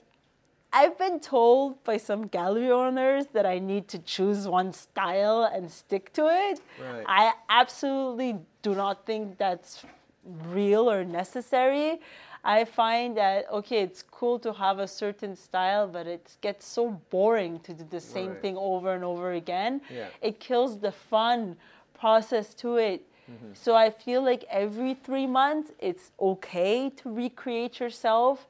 I've been told by some gallery owners that I need to choose one style and stick to it. Right. I absolutely do not think that's real or necessary. I find that okay, it's cool to have a certain style, but it gets so boring to do the same Right. thing over and over again. Yeah. It kills the fun process to it. Mm-hmm. So I feel like every three months, it's okay to recreate yourself,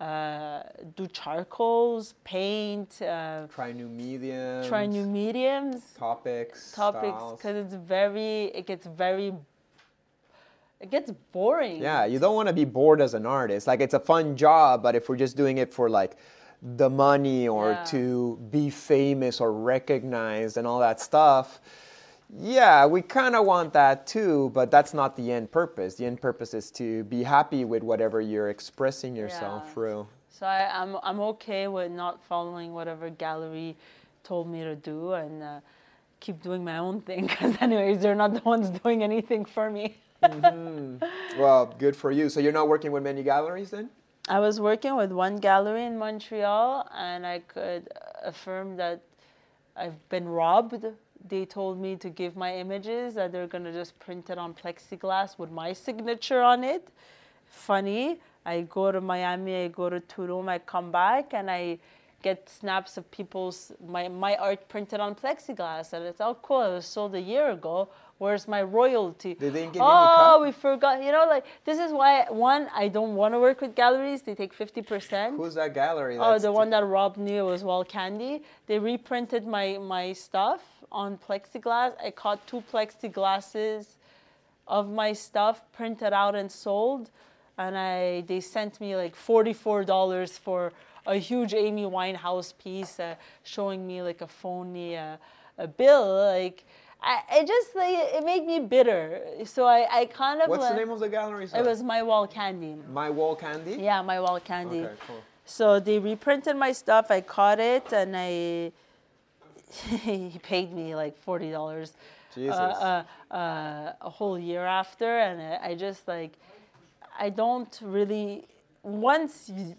uh, do charcoals, paint, uh, Try new mediums. try new mediums, topics. topics, because it's very, it gets very, it gets boring. Yeah, you don't want to be bored as an artist. Like it's a fun job, but if we're just doing it for like the money or Yeah. to be famous or recognized and all that stuff, yeah, we kind of want that too, but that's not the end purpose. The end purpose is to be happy with whatever you're expressing yourself Yeah. through. So I, I'm I'm okay with not following whatever gallery told me to do and uh, keep doing my own thing. Because anyways, they're not the ones doing anything for me. Mm-hmm. Well, good for you. So you're not working with many galleries then? I was working with one gallery in Montreal, and I could affirm that I've been robbed. They told me to give my images, that they're gonna just print it on plexiglass with my signature on it. Funny, I go to Miami, I go to Tulum, I come back, and I get snaps of people's my, my art printed on plexiglass, and it's oh cool. It was sold a year ago. Where's my royalty? They didn't give oh, we forgot. You know, like this is why one, I don't want to work with galleries. They take fifty percent. Who's that gallery? Oh, that's the one that Rob knew was Wall Candy. They reprinted my my stuff on plexiglass. I caught two plexiglasses of my stuff printed out and sold, and I they sent me like forty four dollars for a huge Amy Winehouse piece, uh, showing me like a phony uh, a bill. Like I, it just like it made me bitter. So I I kind of What's the name of the gallery? it was my Wall Candy. My Wall Candy? Yeah, my Wall Candy. Okay, cool. So they reprinted my stuff. I caught it, and I he paid me like forty dollars. Jesus. Uh, uh, uh, a whole year after, and I, I just like I don't really once you,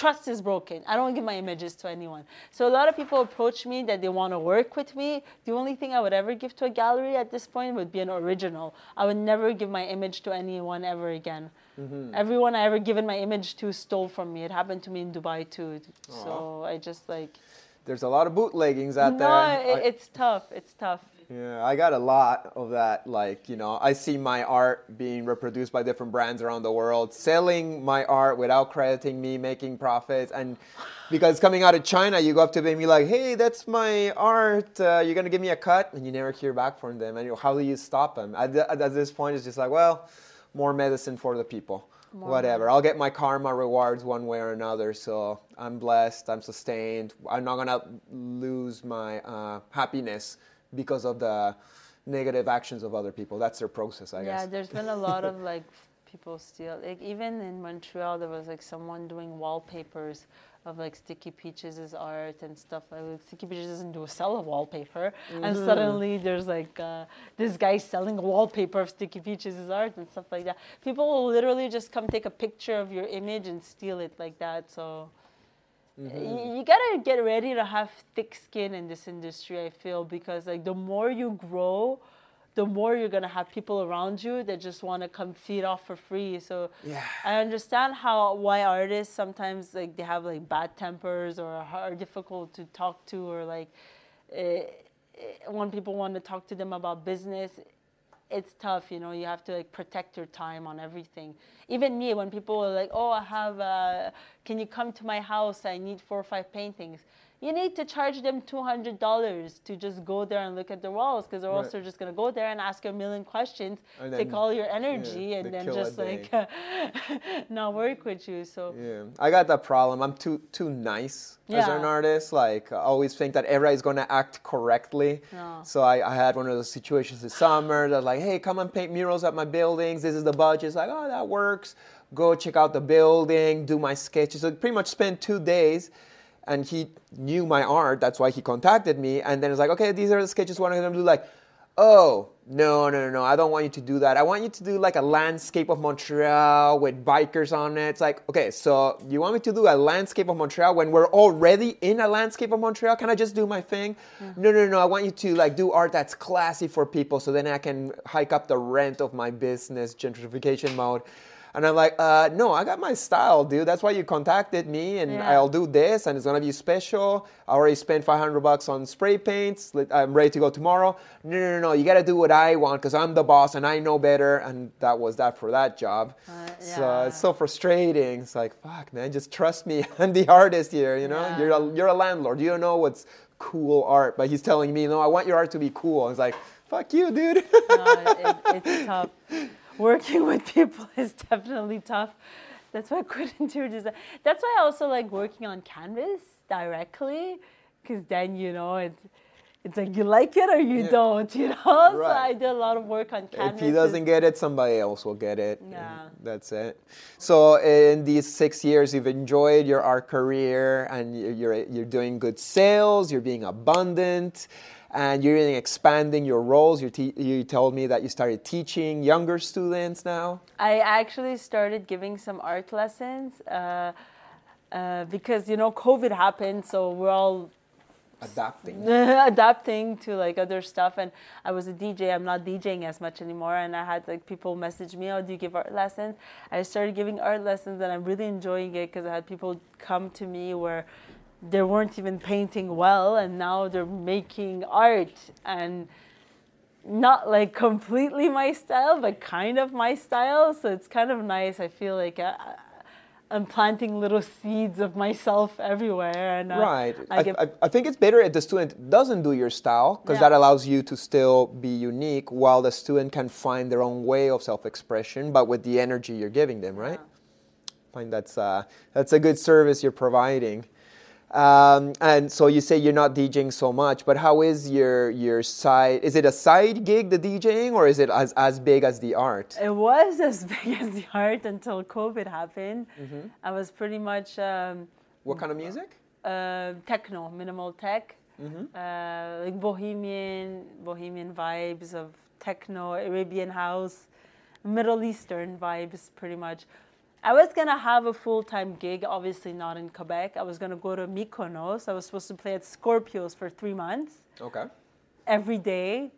trust is broken. I don't give my images to anyone. So a lot of people approach me that they want to work with me. The only thing I would ever give to a gallery at this point would be an original. I would never give my image to anyone ever again. Mm-hmm. Everyone I ever given my image to stole from me. It happened to me in Dubai too. So I just like There's a lot of bootleggings out no, there. it, it's tough. It's tough. Yeah, I got a lot of that. Like, you know, I see my art being reproduced by different brands around the world, selling my art without crediting me, making profits. And because coming out of China, you go up to them and be like, hey, that's my art. Uh, you're going to give me a cut? And you never hear back from them. And you know, how do you stop them? At, at this point, it's just like, well, more medicine for the people. Whatever. I'll get my karma rewards one way or another. So I'm blessed. I'm sustained. I'm not going to lose my uh, happiness because of the negative actions of other people. That's their process, I Yeah, guess. Yeah, there's been a lot of like people steal. Like even in Montreal, there was like someone doing wallpapers of like Stikki Peaches' art and stuff. Like Stikki Peaches doesn't do sell a wallpaper, and Mm-hmm. suddenly there's like uh, this guy selling a wallpaper of Stikki Peaches' art and stuff like that. People will literally just come take a picture of your image and steal it like that. So. Y- You gotta get ready to have thick skin in this industry. I feel because like the more you grow, the more you're gonna have people around you that just want to come feed off for free. So Yeah. I understand how why artists sometimes like they have like bad tempers or are difficult to talk to or like eh, eh, when people want to talk to them about business it's tough, you know. You have to like protect your time on everything. Even me, when people are like, "Oh, I have, uh, can you come to my house? I need four or five paintings." You need to charge them two hundred dollars to just go there and look at the walls, because else Right. they're also just gonna go there and ask a million questions, And take all your energy, yeah, and then just like not work with you. So Yeah, I got that problem. I'm too too nice as an artist. Like, I always think that everybody's gonna act correctly. No. So I, I had one of those situations this summer that like, hey, come and paint murals at my buildings. This is the budget. It's like, oh, that works. Go check out the building, do my sketches. So pretty much spend two days. And he knew my art. That's why he contacted me. And then it's like, okay, these are the sketches. What I'm gonna do? Like, oh, no, no, no, no, I don't want you to do that. I want you to do like a landscape of Montreal with bikers on it. It's like, okay, so you want me to do a landscape of Montreal when we're already in a landscape of Montreal? Can I just do my thing? Mm-hmm. No, no, no, I want you to like do art that's classy for people so then I can hike up the rent of my business, gentrification mode. And I'm like, uh, no, I got my style, dude. That's why you contacted me, and Yeah. I'll do this, and it's gonna be special. I already spent 500 bucks on spray paints. I'm ready to go tomorrow. No, no, no, no. You gotta do what I want because I'm the boss and I know better. And that was that for that job. So yeah. it's so frustrating. It's like, fuck, man, just trust me. I'm the artist here. You know, Yeah. you're a, you're a landlord. You don't know what's cool art, but he's telling me, no, I want your art to be cool. It's like, fuck you, dude. no, it, it's tough. Working with people is definitely tough. That's why I couldn't do design. That's why I also like working on canvas directly, because then you know it's it's like you like it or you Yeah. don't, you know. So I did a lot of work on canvas. If he doesn't get it, somebody else will get it. Yeah. That's it. So in these six years, you've enjoyed your art career, and you- you're you're doing good sales. You're being abundant, and you're expanding your roles. You te- you told me that you started teaching younger students now. I actually started giving some art lessons uh, uh, because you know COVID happened, so we're all Adapting. adapting to like other stuff and i was a dj i'm not djing as much anymore and i had like people message me oh do you give art lessons i started giving art lessons and i'm really enjoying it because i had people come to me where they weren't even painting well and now they're making art and not like completely my style but kind of my style so it's kind of nice i feel like I, I'm planting little seeds of myself everywhere, and uh, Right. I I, get I, I think it's better if the student doesn't do your style because Yeah. that allows you to still be unique while the student can find their own way of self-expression, but with the energy you're giving them, right? I find that's uh, that's a good service you're providing. Um, and so you say you're not DJing so much, but how is your your side? Is it a side gig, the DJing, or is it as, as big as the art? It was as big as the art until COVID happened. Mm-hmm. I was pretty much um, What kind of music? uh, techno, minimal tech, Mm-hmm. uh, like bohemian, bohemian vibes of techno, Arabian house, Middle Eastern vibes, pretty much. I was gonna have a full time gig, obviously not in Quebec. I was gonna go to Mykonos. I was supposed to play at Scorpios for three months, Okay. every day.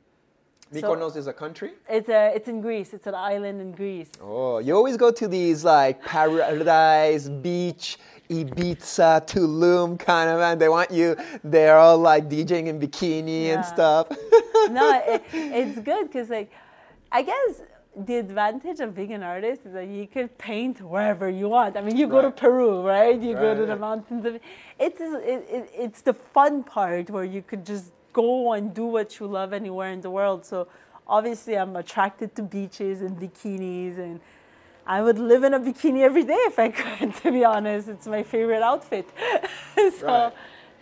So- Mykonos is a country. It's a, it's in Greece. It's an island in Greece. Oh, you always go to these like paradise beach, Ibiza, Tulum kind of, and they want you. They're all like DJing in bikini and stuff. no, it, it's good because like, I guess the advantage of being an artist is that you could paint wherever you want. I mean, you go to Peru, right? You go to the mountains of. It's it, it, it's the fun part where you could just go and do what you love anywhere in the world. So obviously, I'm attracted to beaches and bikinis and. I would live in a bikini every day if I could, to be honest. It's my favorite outfit. so, Right.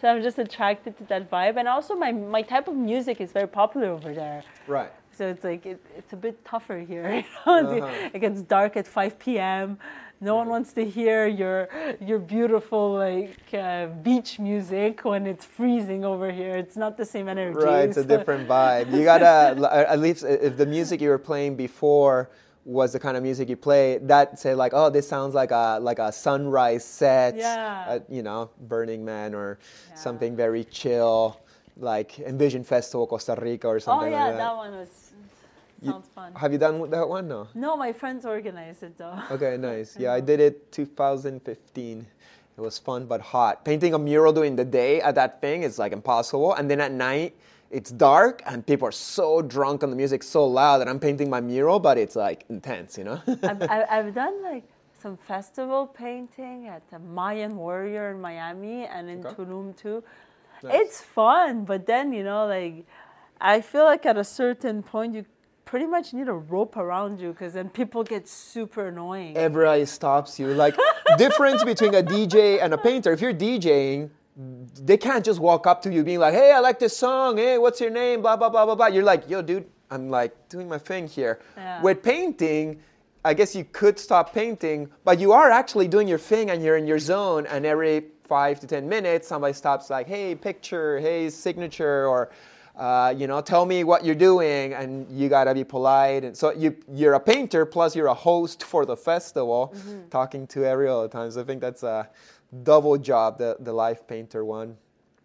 so I'm just attracted to that vibe. And also, my, my type of music is very popular over there. right. So it's like, it, it's a bit tougher here. You know? Uh-huh. It gets dark at 5 p.m. No one wants to hear your, your beautiful like uh, beach music when it's freezing over here. It's not the same energy. Right, it's a different vibe. You gotta at least if the music you were playing before was the kind of music you play, that say like, oh, this sounds like a like a sunrise set, Yeah. at, you know, Burning Man or Yeah. something very chill, like Envision Festival Costa Rica or Oh something yeah, like that that one was sounds fun. Have you done that one? No. No, my friends organized it though. Okay, nice. Yeah, I did it 2015. It was fun but hot. Painting a mural during the day at that thing is like impossible. And then at night, it's dark and people are so drunk and the music's so loud that I'm painting my mural, but it's like intense, you know? I've, I've I've done like some festival painting at the Mayan Warrior in Miami and in Okay. Tulum too. Nice. It's fun, but then you know, like I feel like at a certain point you pretty much need a rope around you because then people get super annoying. Everybody stops you. Like, difference between a DJ and a painter. If you're DJing, they can't just walk up to you being like, hey, I like this song. Hey, what's your name? Blah, blah, blah, blah, blah. You're like, yo, dude, I'm like doing my thing here. Yeah. With painting, I guess you could stop painting, but you are actually doing your thing and you're in your zone. And every five to 10 minutes, somebody stops, like, hey, picture, hey, signature, or uh, you know, tell me what you're doing, and you gotta be polite. And so you you're a painter plus you're a host for the festival, talking to Ariel all the time. So I think that's a double job, the the live painter one.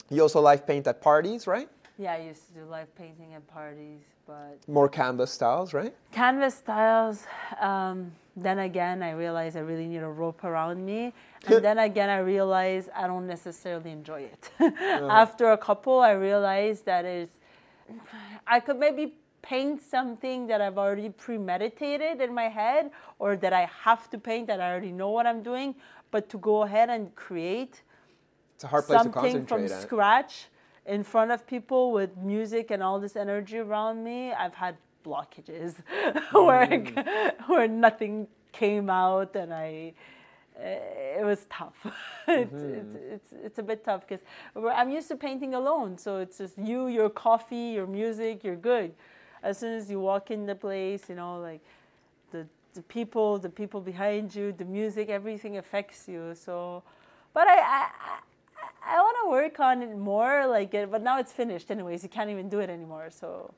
You also live paint at parties, right? Yeah, I used to do live painting at parties, but More canvas styles, right? canvas styles. Um, then again, I realized I really need a rope around me, and then again, I realized I don't necessarily enjoy it. Uh-huh. After a couple, I realized that is, I could maybe paint something that I've already premeditated in my head, or that I have to paint that I already know what I'm doing. But to go ahead and create It's a hard place to something from scratch in front of people with music and all this energy around me, I've had blockages where Mm. where nothing came out, and I eh, it was tough. it's, Mm-hmm. it's, it's it's a bit tough because I'm used to painting alone, so it's just you, your coffee, your music, you're good. As soon as you walk in the place, you know, like the the people, the people behind you, the music, everything affects you. So, but I I, I, I want to work on it more. Like, it, but now it's finished anyways. You can't even do it anymore. So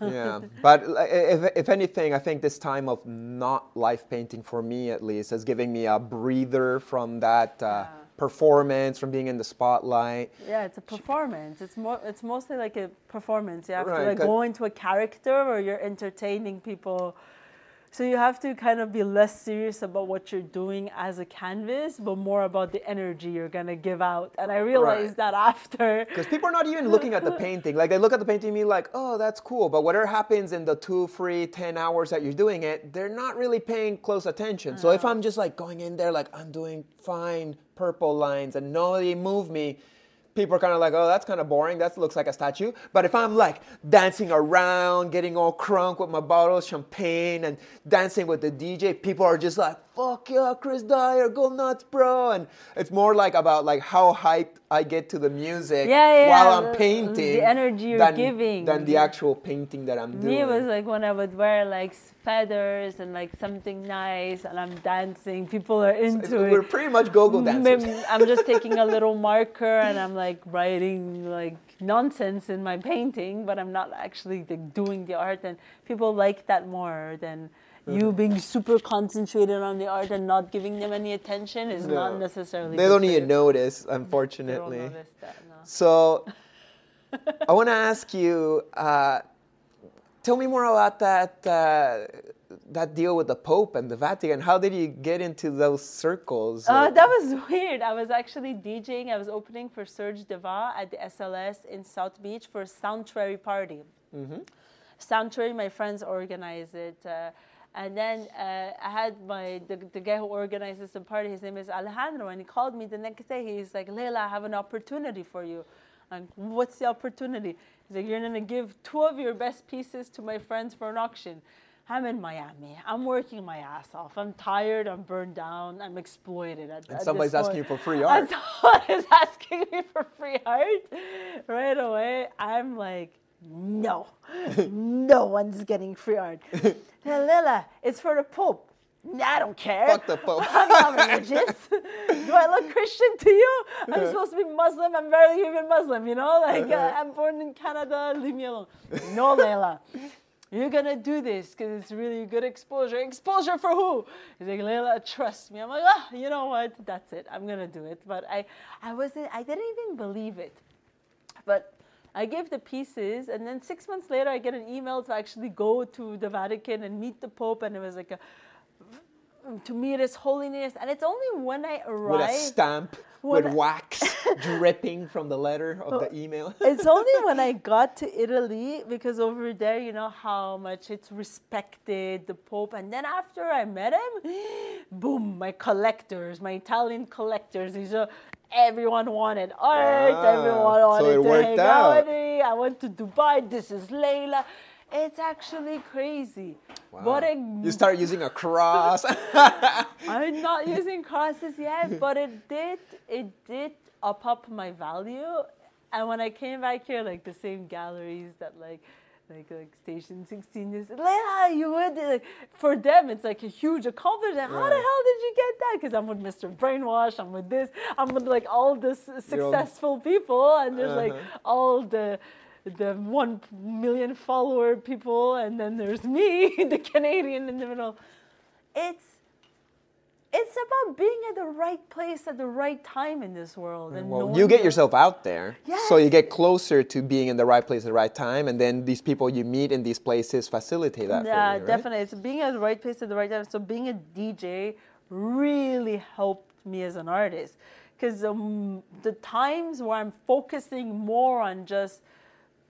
yeah, but if, if anything, I think this time of not live painting for me at least is giving me a breather from that uh, performance, from being in the spotlight. yeah, it's a performance. It's more. It's mostly like a performance. You have Right, to like go into a character where you're entertaining people. So you have to kind of be less serious about what you're doing as a canvas, but more about the energy you're gonna give out. And I realized that after. Because people are not even looking at the painting. Like they look at the painting and be like, oh, that's cool. But whatever happens in the two, three, ten hours that you're doing it, they're not really paying close attention. So if I'm just like going in there, like I'm doing fine purple lines and nobody move me, people are kind of like, oh, that's kind of boring. That looks like a statue. But if I'm like dancing around, getting all crunk with my bottle of champagne and dancing with the DJ, people are just like, fuck yeah, Chris Dyer, go nuts, bro. And it's more like about like how hyped I get to the music Yeah, yeah, while I'm the- painting. the energy you're than, giving. Than the actual painting that I'm doing. Me, it was like when I would wear like feathers and like something nice, and I'm dancing. People are into it. We're pretty much go-go dancers. I'm just taking a little marker and I'm like writing like nonsense in my painting, but I'm not actually like, doing the art. And people like that more than you being super concentrated on the art and not giving them any attention is not necessarily. They don't even notice, unfortunately. notice that, no. So, I want to ask you. Uh, tell me more about that uh, that deal with the Pope and the Vatican. How did you get into those circles? Uh, that was weird. I was actually DJing. I was opening for Serge Devant at the SLS in South Beach for a Sanctuary party. Sanctuary, my friends organized it. Uh, and then uh, I had my the, the guy who organizes the party. His name is Alejandro, and he called me the next day. He's like, "Leyla, I have an opportunity for you." I'm "What's the opportunity?" He's like, "You're gonna give two of your best pieces to my friends for an auction." I'm in Miami. I'm working my ass off. I'm tired. I'm burned down. I'm exploited. At, at somebody's asking you for free And art. someone is asking me for free art right away. I'm like, no, no one's getting free art. Leyla, it's for the Pope. Nah, I don't care. Fuck the Pope. I'm not religious. Do I look Christian to you? I'm supposed to be Muslim. I'm barely even Muslim, you know? Like, uh, I'm born in Canada. Leave me alone. No, Leyla. You're gonna do this because it's really good exposure. Exposure for who? He's like, Leyla, trust me. I'm like, ah, you know what? That's it. I'm gonna do it. But I, I wasn't. I didn't even believe it. But I gave the pieces, and then six months later, I get an email to actually go to the Vatican and meet the Pope, and it was like a to meet His Holiness. And it's only when I arrive. with a stamp, with I- wax dripping from the letter of the email. it's only when I got to Italy because over there, you know how much it's respected, the Pope. And then after I met him, boom, my collectors, my Italian collectors, these are. Everyone wanted art. Ah, everyone so wanted it to hang out out. with me. I went to Dubai. This is Leyla. It's actually crazy. What a you start using a cross. I'm not using crosses yet, but it did it did up up my value. And when I came back here, like the same galleries that like like like Station 16 is Leyla, you would like, for them it's like a huge accomplishment. How the hell did you get that? Because I'm with Mr. Brainwash, I'm with this, I'm with like all the successful people, and there's like Uh-huh. all the the one million follower people, and then there's me, the Canadian in the middle. It's it's about being at the right place at the right time in this world. And Well, you get your- yourself out there, so you get closer to being in the right place at the right time, and then these people you meet in these places facilitate that. Yeah, for you, right? definitely. It's being at the right place at the right time. So being a DJ really helped me as an artist because um, the times where I'm focusing more on just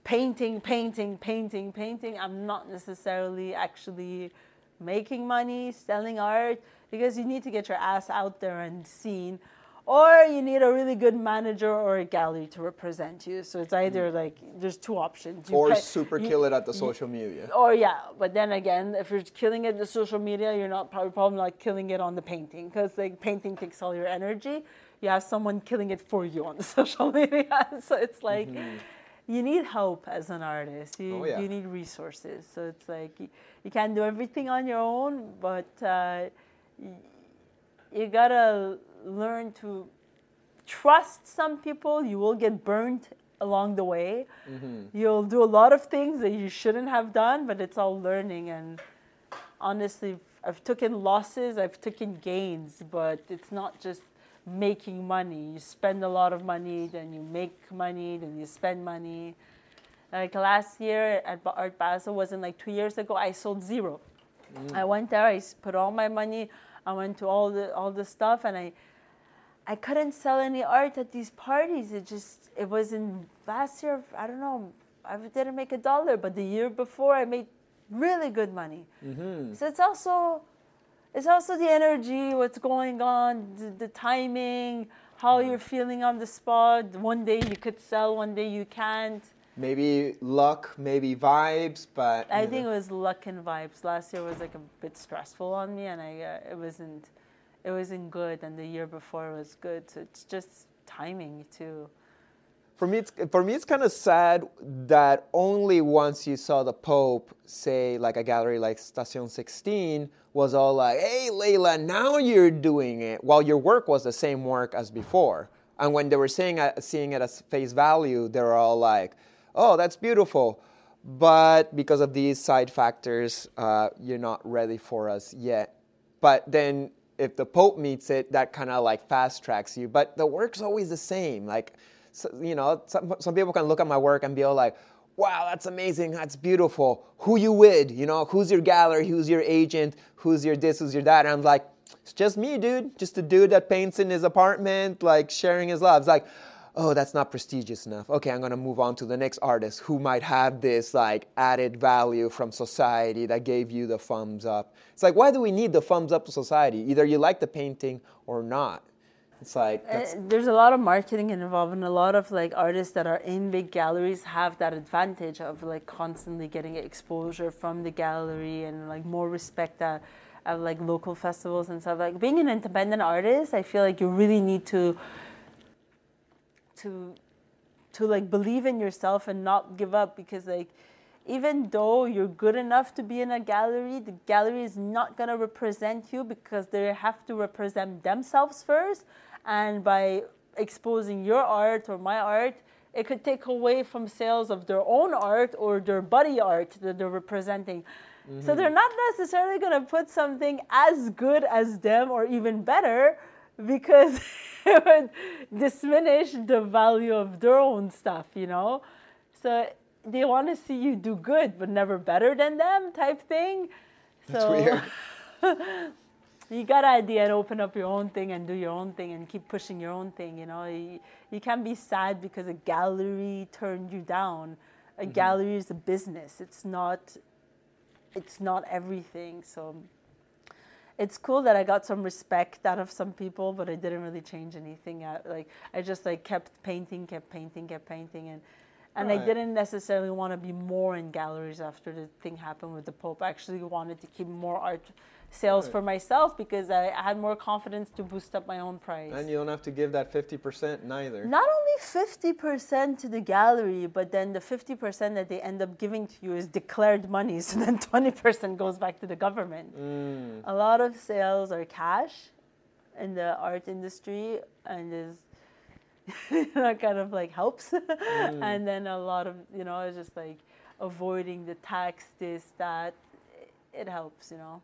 painting, painting, painting, painting, I'm not necessarily actually making money, selling art because you need to get your ass out there and seen. Or you need a really good manager or a gallery to represent you. So it's either mm. like there's two options. You Or pay- super you- kill it at the social media. or yeah, but then again, if you're killing it in the social media, you're not probably, probably not killing it on the painting because like painting takes all your energy. You have someone killing it for you on the social media, so it's like mm-hmm. You need help as an artist. You Mm-hmm. Oh, yeah. you need resources. So it's like you, you can't do everything on your own, but uh, y- you gotta learn to trust some people. You will get burned along the way. You'll do a lot of things that you shouldn't have done, but it's all learning. And honestly, I've taken losses, I've taken gains, but it's not just making money. You spend a lot of money, then you make money, then you spend money. Like last year at Art Basel, wasn't like two years ago, I sold zero. Mm. I went there, I put all my money, I went to all the all the stuff, and I I couldn't sell any art at these parties. It just it wasn't last year. I don't know. I didn't make a dollar, but the year before I made really good money. Mm-hmm. So it's also it's also the energy, what's going on, the, the timing, how you're feeling on the spot. One day you could sell, one day you can't. Maybe luck, maybe vibes, but I think it was luck and vibes. Last year was like a bit stressful on me, and I uh, it wasn't it wasn't good. And the year before was good. So it's just timing too. For me, it's for me, it's kind of sad that only once you saw the Pope say, like a gallery like Station 16 was all like, "Hey, Leyla, now you're doing it," while your work was the same work as before. And when they were saying, uh, seeing it as face value, they were all like, "Oh, that's beautiful," but because of these side factors, uh, you're not ready for us yet. But then if the Pope meets it, that kind of like fast tracks you. But the work's always the same. Like, so, you know, some, some people can look at my work and be all like, wow, that's amazing, that's beautiful. Who you with? You know, who's your gallery? Who's your agent? Who's your this? Who's your that? And I'm like, it's just me, dude. Just a dude that paints in his apartment, like sharing his love. It's like, oh, that's not prestigious enough. Okay, I'm gonna move on to the next artist who might have this like added value from society that gave you the thumbs up. It's like, why do we need the thumbs up to society? Either you like the painting or not. It's like, Uh, there's a lot of marketing involved, and a lot of like artists that are in big galleries have that advantage of like constantly getting exposure from the gallery and like more respect at, at like local festivals and stuff. Like being an independent artist, I feel like you really need to to to like believe in yourself and not give up because like even though you're good enough to be in a gallery the gallery is not going to represent you because they have to represent themselves first and by exposing your art or my art it could take away from sales of their own art or their buddy art that they're representing so they're not necessarily going to put something as good as them or even better because it would diminish the value of their own stuff, you know? So they want to see you do good, but never better than them type thing. that's so weird. you gotta at the end open up your own thing and do your own thing and keep pushing your own thing, you know? You, you can't be sad because a gallery turned you down. A mm-hmm. gallery is a business. It's not it's not everything. So it's cool that I got some respect out of some people, but I didn't really change anything. I, like I just like kept painting, kept painting, kept painting, and and I didn't necessarily want to be more in galleries after the thing happened with the Pope. I actually wanted to keep more art sales Right. for myself because I, had more confidence to boost up my own price. and you don't have to give that 50% neither. Not only 50% to the gallery, but then the 50% that they end up giving to you is declared money. So then 20% goes back to the government. Mm. A lot of sales are cash in the art industry, and is know, kind of like helps. and then a lot of, you know, it's just like avoiding the tax, this, that. It helps, you know.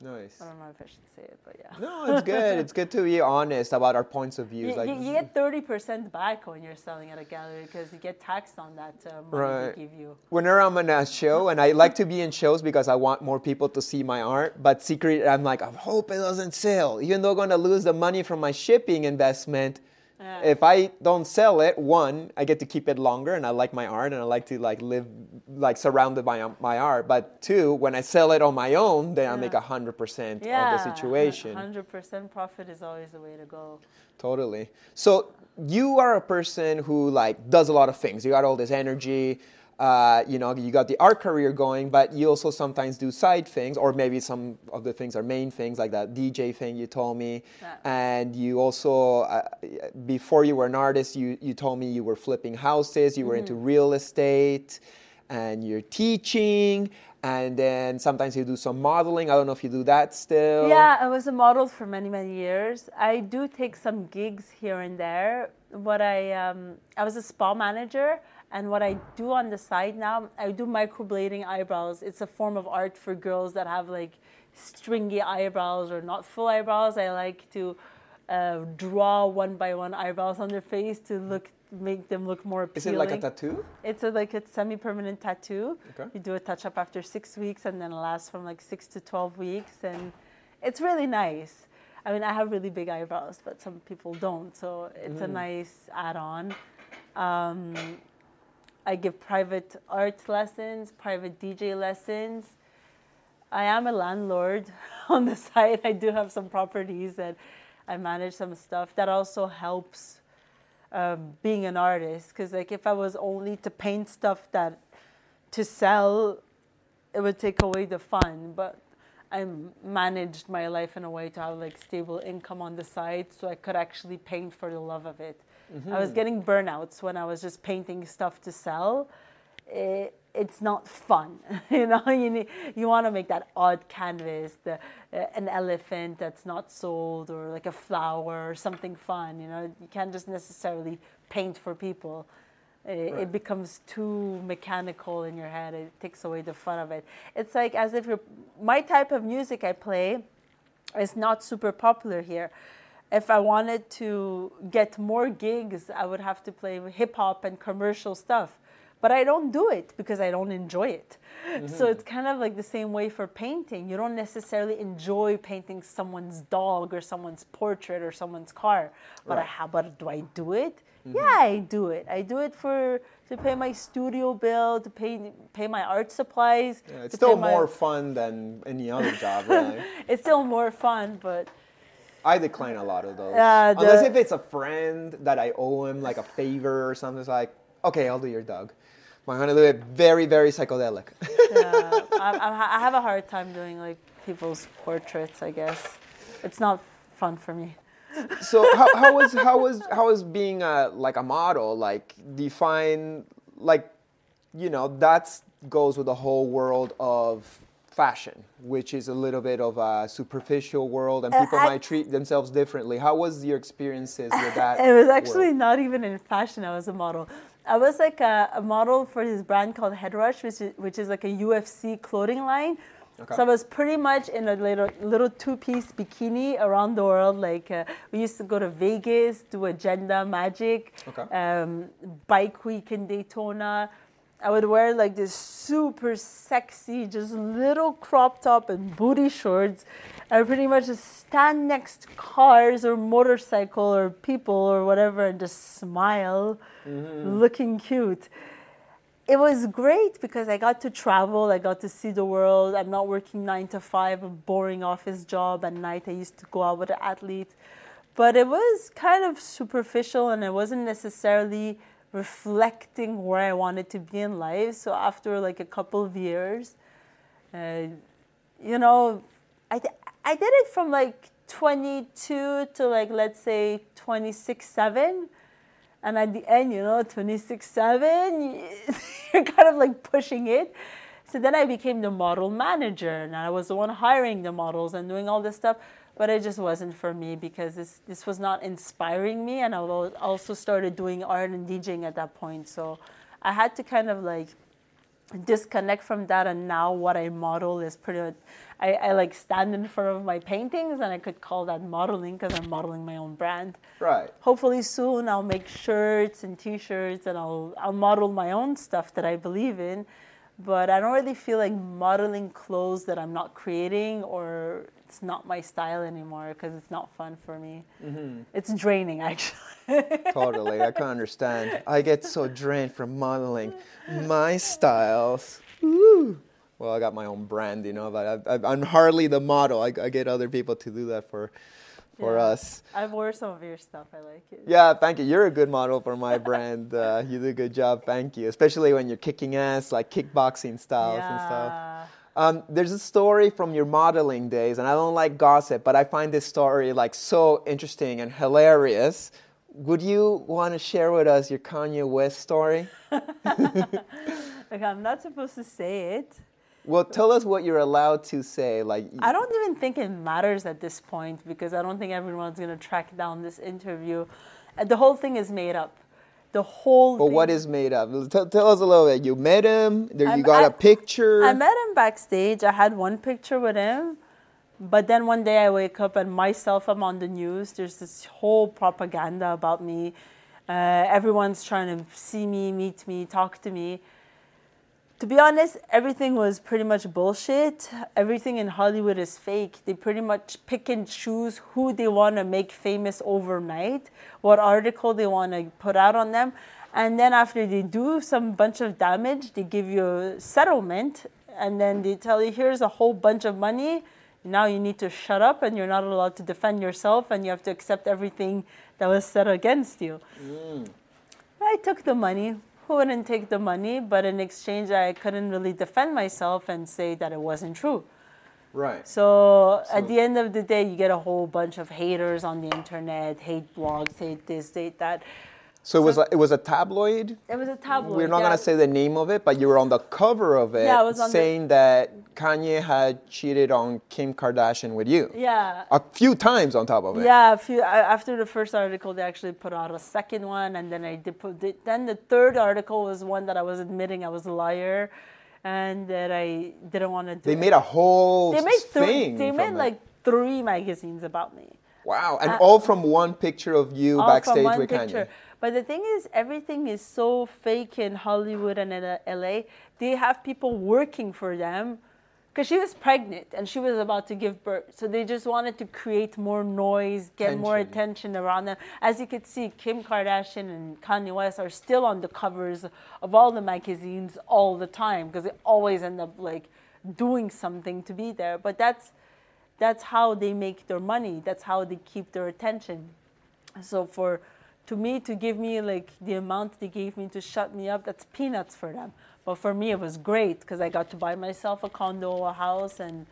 Nice. I don't know if I should say it, but yeah. No, it's good. it's good to be honest about our points of view. You, like, you, you get 30% back when you're selling at a gallery because you get taxed on that uh, money Right. they give you. whenever I'm in a show, and I like to be in shows because I want more people to see my art. But secret, I'm like, I hope it doesn't sell, even though I'm gonna lose the money from my shipping investment. Yeah. If I don't sell it, one, I get to keep it longer, and I like my art, and I like to like live like surrounded by um, my art. But two, when I sell it on my own, then I make Yeah. hundred percent Yeah, of the situation. 100% profit is always the way to go. Totally. So you are a person who like does a lot of things. You got all this energy. Uh, you know, you got the art career going, but you also sometimes do side things, or maybe some of the things are main things, like that DJ thing you told me. Yeah. And you also, uh, before you were an artist, you, you told me you were flipping houses, you were into Mm-hmm. real estate, and you're teaching, and then sometimes you do some modeling. I don't know if you do that still. Yeah, I was a model for many, many years. I do take some gigs here and there. What I um, I was a spa manager, and what I do on the side now, I do microblading eyebrows. It's a form of art for girls that have like stringy eyebrows or not full eyebrows. I like to uh, draw one by one eyebrows on their face to look make them look more appealing. Is it like a tattoo? It's a, like a semi-permanent tattoo. Okay. You do a touch-up after six weeks, and then it lasts from like six to twelve weeks, and it's really nice. I mean, I have really big eyebrows, but some people don't, so it's a nice add-on. Um, I give private art lessons, private DJ lessons. I am a landlord on the side. I do have some properties and I manage some stuff. That also helps um, being an artist because like if I was only to paint stuff that to sell, it would take away the fun. But I managed my life in a way to have like stable income on the side, so I could actually paint for the love of it. I was getting burnouts when I was just painting stuff to sell. It, it's not fun, you know. You need, you want to make that odd canvas, the uh, an elephant that's not sold, or like a flower or something fun. You know, you can't just necessarily paint for people. It, Right. it becomes too mechanical in your head. It takes away the fun of it. It's like as if you're my type of music I play is not super popular here. If I wanted to get more gigs, I would have to play hip hop and commercial stuff. But I don't do it because I don't enjoy it. So mm-hmm. it's kind of like the same way for painting. You don't necessarily enjoy painting someone's dog or someone's portrait or someone's car. But I, how but do I do it? Mm-hmm. Yeah, I do it. I do it for to pay my studio bill, to pay pay my art supplies. Yeah, it's still my- more fun than any other job, really. It's still more fun, but I decline a lot of those. Uh, the- Unless if it's a friend that I owe him like a favor or something. It's like, okay, I'll do your dog. But I'm gonna do it very, very psychedelic. yeah, I, I I have a hard time doing like people's portraits. I guess it's not fun for me. so how, how was how was how was being a like a model like define like you know that goes with the whole world of fashion which is a little bit of a superficial world and Uh, people I- might treat themselves differently how was your experiences with that It was actually world? not even in fashion. I was a model. I was like a, a model for this brand called Headrush, which is which is like a UFC clothing line. Okay. So I was pretty much in a little little two-piece bikini around the world. Like uh, we used to go to Vegas, do Agenda Magic, Okay. um, Bike Week in Daytona. I would wear like this super sexy, just little crop top and booty shorts. I would pretty much just stand next to cars or motorcycle or people or whatever and just smile, mm-hmm. looking cute. It was great because I got to travel, I got to see the world. I'm not working nine to five, a boring office job. At night, I used to go out with the athletes. But it was kind of superficial and it wasn't necessarily reflecting where I wanted to be in life. So after like a couple of years, uh, you know, I, I did it from like 22 to like, let's say 26, 7. And at the end, you know, 26, 7, you're kind of like pushing it. So then I became the model manager, and I was the one hiring the models and doing all this stuff. But it just wasn't for me because this this was not inspiring me, and I also started doing art and DJing at that point. So I had to kind of like disconnect from that and now what I model is pretty much I, I like stand in front of my paintings and I could call that modeling because I'm modeling my own brand. Right. Hopefully soon I'll make shirts and t-shirts and I'll I'll model my own stuff that I believe in. But I don't really feel like modeling clothes that I'm not creating or it's not my style anymore because it's not fun for me. It's draining actually. totally. I can understand. I get so drained from modeling my styles. Woo. Well, I got my own brand, you know, but I, I, I'm hardly the model. I, I get other people to do that for, for Yeah. us. I've wore some of your stuff. I like it. Yeah, thank you. You're a good model for my brand. Uh, you do a good job. Thank you. Especially when you're kicking ass, like kickboxing styles and stuff. Um, there's a story from your modeling days, and I don't like gossip, but I find this story like so interesting and hilarious. Would you want to share with us your Kanye West story? Like I'm not supposed to say it. Well, tell us what you're allowed to say. Like, I don't even think it matters at this point because I don't think everyone's gonna track down this interview. The whole thing is made up. The whole. but thing, what is made up? Tell, tell us a little bit. You met him. There, you got I- a picture. I met him backstage. I had one picture with him, but then one day I wake up and myself I'm on the news. There's this whole propaganda about me. Uh, everyone's trying to see me, meet me, talk to me. To be honest, everything was pretty much bullshit. Everything in Hollywood is fake. They pretty much pick and choose who they want to make famous overnight, what article they want to put out on them. And then after they do some bunch of damage, they give you a settlement and then they tell you here's a whole bunch of money. Now you need to shut up and you're not allowed to defend yourself and you have to accept everything that was said against you. Mm. I took the money. Who wouldn't take the money? But in exchange, I couldn't really defend myself and say that it wasn't true. right. So, So- at the end of the day, you get a whole bunch of haters on the internet, hate blogs, hate this, hate that. So it was a, it was a tabloid. It was a tabloid. We're not yeah. gonna say the name of it, but you were on the cover of it, Yeah, I was on the- saying that Kanye had cheated on Kim Kardashian with you. Yeah. A few times on top of it. Yeah, a few, after the first article, they actually put out a second one, and then I did put. The, then the third article was one that I was admitting I was a liar, and that I didn't want to do. They it. made a whole They made three. thing. They made it. like three magazines about me. wow, and uh, all from one picture of you all backstage from one with picture. Kanye. But the thing is, everything is so fake in Hollywood and in uh, LA. They have people working for them because she was pregnant and she was about to give birth. So they just wanted to create more noise, get more attention around them. As you could see, Kim Kardashian and Kanye West are still on the covers of all the magazines all the time because they always end up like doing something to be there. But that's that's how they make their money. That's how they keep their attention. So for to me to give me like the amount they gave me to shut me up, that's peanuts for them. But for me it was great because I got to buy myself a condo, a house and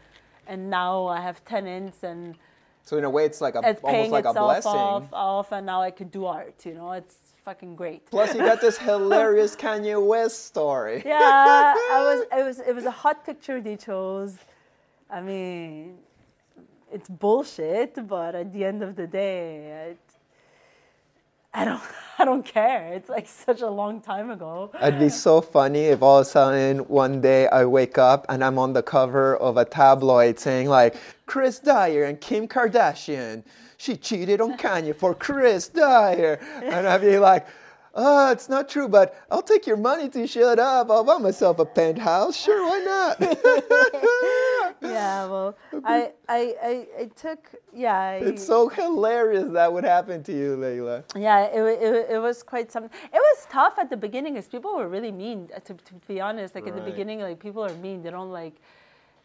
and now I have tenants and So in a way, it's like a it's almost like a blessing. off, off and now I could do art, you know. It's fucking great. Plus, you got this hilarious Kanye West story. yeah, I was. It was. It was a hot picture they chose. I mean, it's bullshit, but at the end of the day, it, I don't. I don't care. It's like such a long time ago. It'd be so funny if all of a sudden one day I wake up and I'm on the cover of a tabloid saying like Chris Dyer and Kim Kardashian, she cheated on Kanye for Chris Dyer, and I'd be like. Oh, it's not true, but I'll take your money to shut up. I'll buy myself a penthouse. Sure, why not? Well, I. I. I, I took. Yeah. I, it's so hilarious that would happen to you, Leyla. Yeah, it, it, it was quite something. It was tough at the beginning because people were really mean. uh, To, to be honest, like at the beginning, like people are mean. They don't like.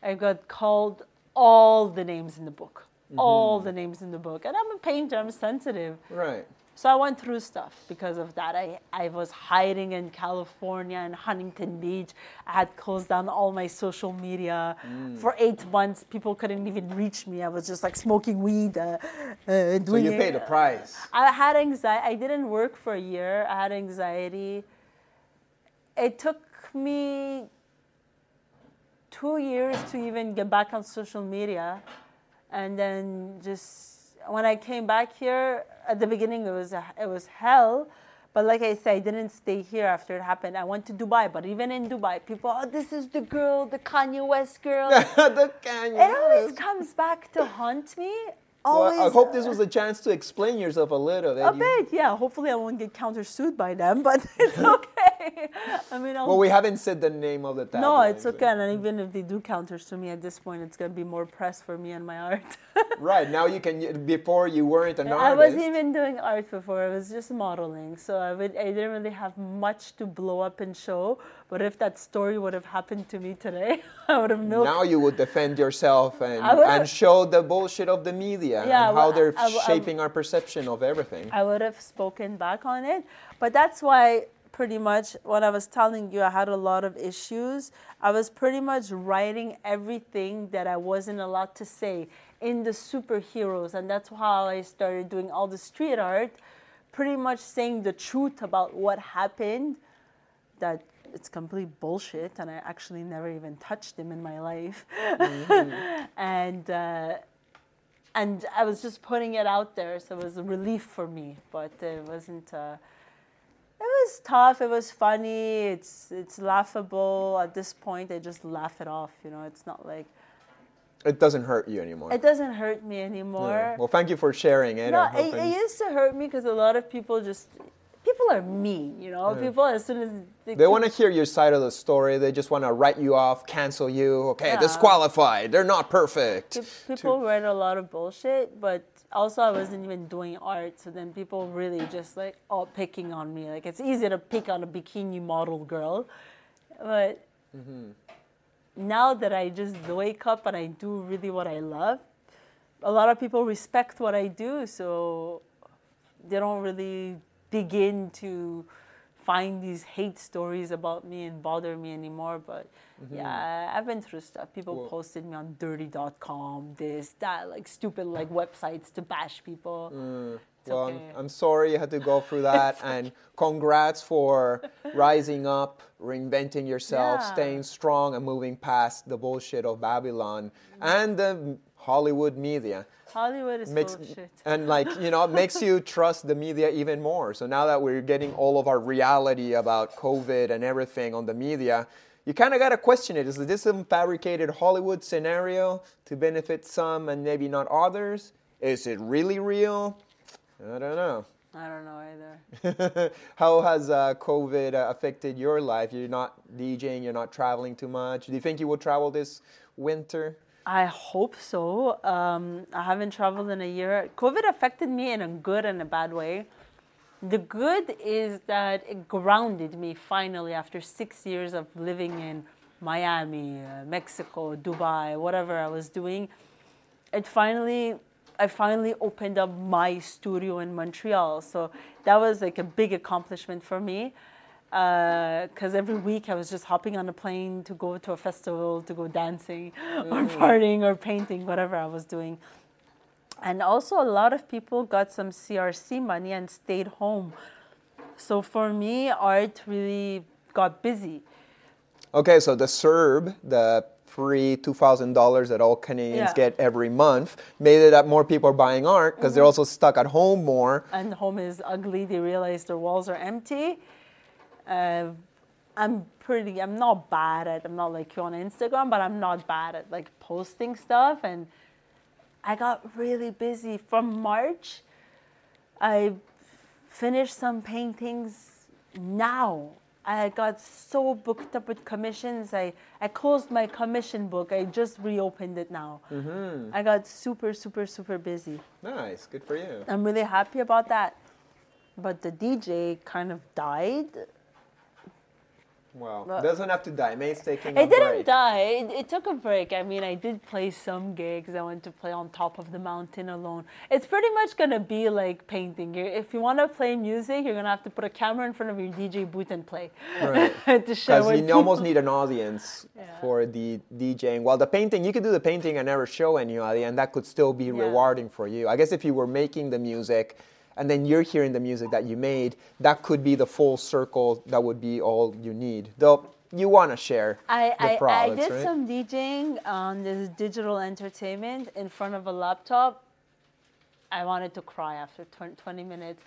I got called all the names in the book, all the names in the book, and I'm a painter. I'm sensitive, Right. So I went through stuff because of that. I I was hiding in California and Huntington Beach. I had closed down all my social media for eight months. People couldn't even reach me. I was just like smoking weed, uh, uh, So you paid the price. I had anxiety. I didn't work for a year. I had anxiety. It took me two years to even get back on social media, and then just when I came back here at the beginning, it was it was hell. But like I said, I didn't stay here after it happened. I went to Dubai, but even in Dubai, people, oh, this is the girl, the Kanye West girl. the Kanye it always comes back to haunt me. Well, I hope this was a chance to explain yourself a little bit. a You- bit, yeah. Hopefully, I won't get countersued by them, but it's okay. I mean, I'll Well, we haven't said the name of the tabloid. No, it's but- okay. And even if they do counter to me at this point, it's going to be more press for me and my art. Right now, you can. Before you weren't an I artist. I wasn't even doing art before. I was just modeling. So I, would, I didn't really have much to blow up and show. But if that story would have happened to me today, I would have milked. Now you would defend yourself and, and show the bullshit of the media Yeah, and how well, they're I- I- I- shaping our perception of everything. I would have spoken back on it. But that's why, pretty much, when I was telling you I had a lot of issues, I was pretty much writing everything that I wasn't allowed to say in the superheroes. And that's how I started doing all the street art, pretty much saying the truth about what happened, that it's complete bullshit. And I actually never even touched him in my life. and, uh, and I was just putting it out there, so it was a relief for me. But it wasn't. Uh, it was tough. It was funny. It's it's laughable. At this point, I just laugh it off. You know, it's not like It doesn't hurt you anymore. it doesn't hurt me Yeah. anymore. Well, thank you for sharing it. no, it, it used to hurt me because a lot of people just people are mean. You know, people as soon as They keep- want to hear your side of the story. They just want to write you off, cancel you. Okay, Yeah. disqualified. They're not perfect. Pe- People write a lot of bullshit, but also I wasn't even doing art, so then people really just like all picking on me. Like it's easy to pick on a bikini model girl, but mm-hmm. now that I just wake up and I do really what I love, a lot of people respect what I do, so they don't really begin to find these hate stories about me and bother me anymore. But mm-hmm. yeah, I've been through stuff. People posted me on dirty.com, this, that, like stupid like websites to bash people. Uh, it's Well, I'm. I'm sorry you had to go through that, and congrats for rising up, reinventing yourself, Yeah. staying strong, and moving past the bullshit of Babylon and the Hollywood media. Hollywood is Makes full of shit. and like you know, it makes you trust the media even more. So now that we're getting all of our reality about COVID and everything on the media, you kind of got to question it. Is this some fabricated Hollywood scenario to benefit some and maybe not others? Is it really real? I don't know. I don't know either. How has uh, COVID uh, affected your life? You're not DJing, you're not traveling too much. Do you think you will travel this winter? I hope so. Um, I haven't traveled in a year. COVID affected me in a good and a bad way. The good is that it grounded me finally after six years of living in Miami, uh, Mexico, Dubai, whatever I was doing. It finally, I finally opened up my studio in Montreal. So that was like a big accomplishment for me because every week I was just hopping on a plane to go to a festival, to go dancing or partying or painting, whatever I was doing. And also, a lot of people got some CRC money and stayed home. So for me, art really got busy. Okay, so the CERB, the free $2,000 that all Canadians Yeah. get every month, made it that more people are buying art because Mm-hmm. they're also stuck at home more. and home is ugly. They realize their walls are empty. Uh, I'm pretty. I'm not bad at. I'm not like you on Instagram, but I'm not bad at like posting stuff. And I got really busy from March. I finished some paintings now. I got so booked up with commissions. I, I closed my commission book. I just reopened it now. I got super, super, super busy. Nice, good for you. I'm really happy about that. But the DJ kind of died. Well, Well- doesn't have to die. May's taking a It didn't break. die. It, it took a break. I mean, I did play some gigs. I went to play on top of the mountain alone. It's pretty much gonna be like painting. if you want to play music, you're gonna have to put a camera in front of your DJ booth and play Right. to share Because you people. almost need an audience Yeah. for the DJing. While the painting, you could do the painting and never show anybody, and that could still be Yeah. rewarding for you. I guess if you were making the music and then you're hearing the music that you made, that could be the full circle. That would be all you need. Though you want to share I, the I, I products, did right? some DJing on this digital entertainment in front of a laptop. I wanted to cry after 20, 20 minutes.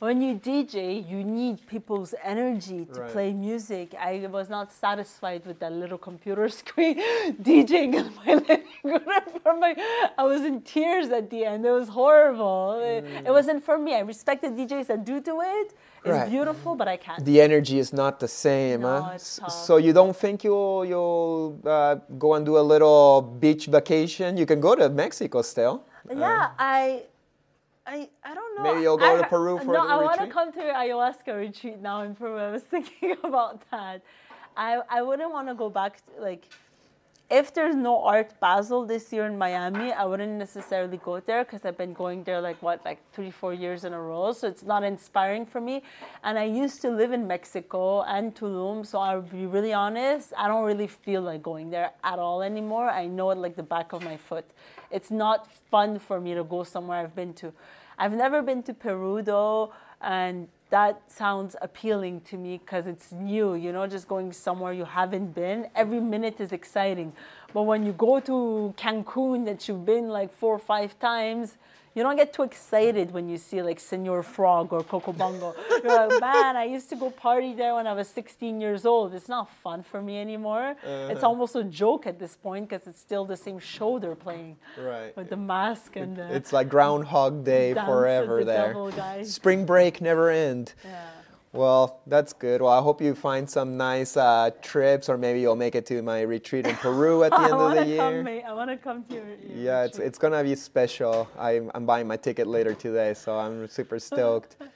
When you DJ, you need people's energy to Right. play music. I was not satisfied with that little computer screen DJing in my living room. For my, I was in tears at the end. It was horrible. It, it wasn't for me. I respect the DJs that do do it. It's Right. beautiful, but I can't. the energy is not the same. No, huh? So you don't think you'll you'll uh, go and do a little beach vacation? You can go to Mexico still. Yeah, I, I, I don't know. Maybe you'll go I- to Peru for a while. no, I want to come to ayahuasca retreat now in Peru. I was thinking about that. I, I wouldn't want to go back. To, like, if there's no Art Basel this year in Miami, I wouldn't necessarily go there because I've been going there like what, like three, four years in a row. So it's not inspiring for me. And I used to live in Mexico and Tulum, so I'll be really honest. I don't really feel like going there at all anymore. I know it like the back of my foot. It's not fun for me to go somewhere I've been to. I've never been to Peru though, and that sounds appealing to me because it's new, you know, just going somewhere you haven't been. Every minute is exciting. But when you go to Cancun that you've been like four or five times, you don't get too excited when you see like Senor Frog or Coco Bongo. You're like, man, I used to go party there when I was 16 years old. It's not fun for me anymore. Uh-huh. It's almost a joke at this point because it's still the same show they're playing Right. with the mask and the. It's like Groundhog Day forever the there. Spring break never end. yeah. Well, that's good. Well, I hope you find some nice uh, trips, or maybe you'll make it to my retreat in Peru at the end of the to year. come. mate. I want to come to your. your Yeah, it's it's gonna be special. I'm I'm buying my ticket later today, so I'm super stoked.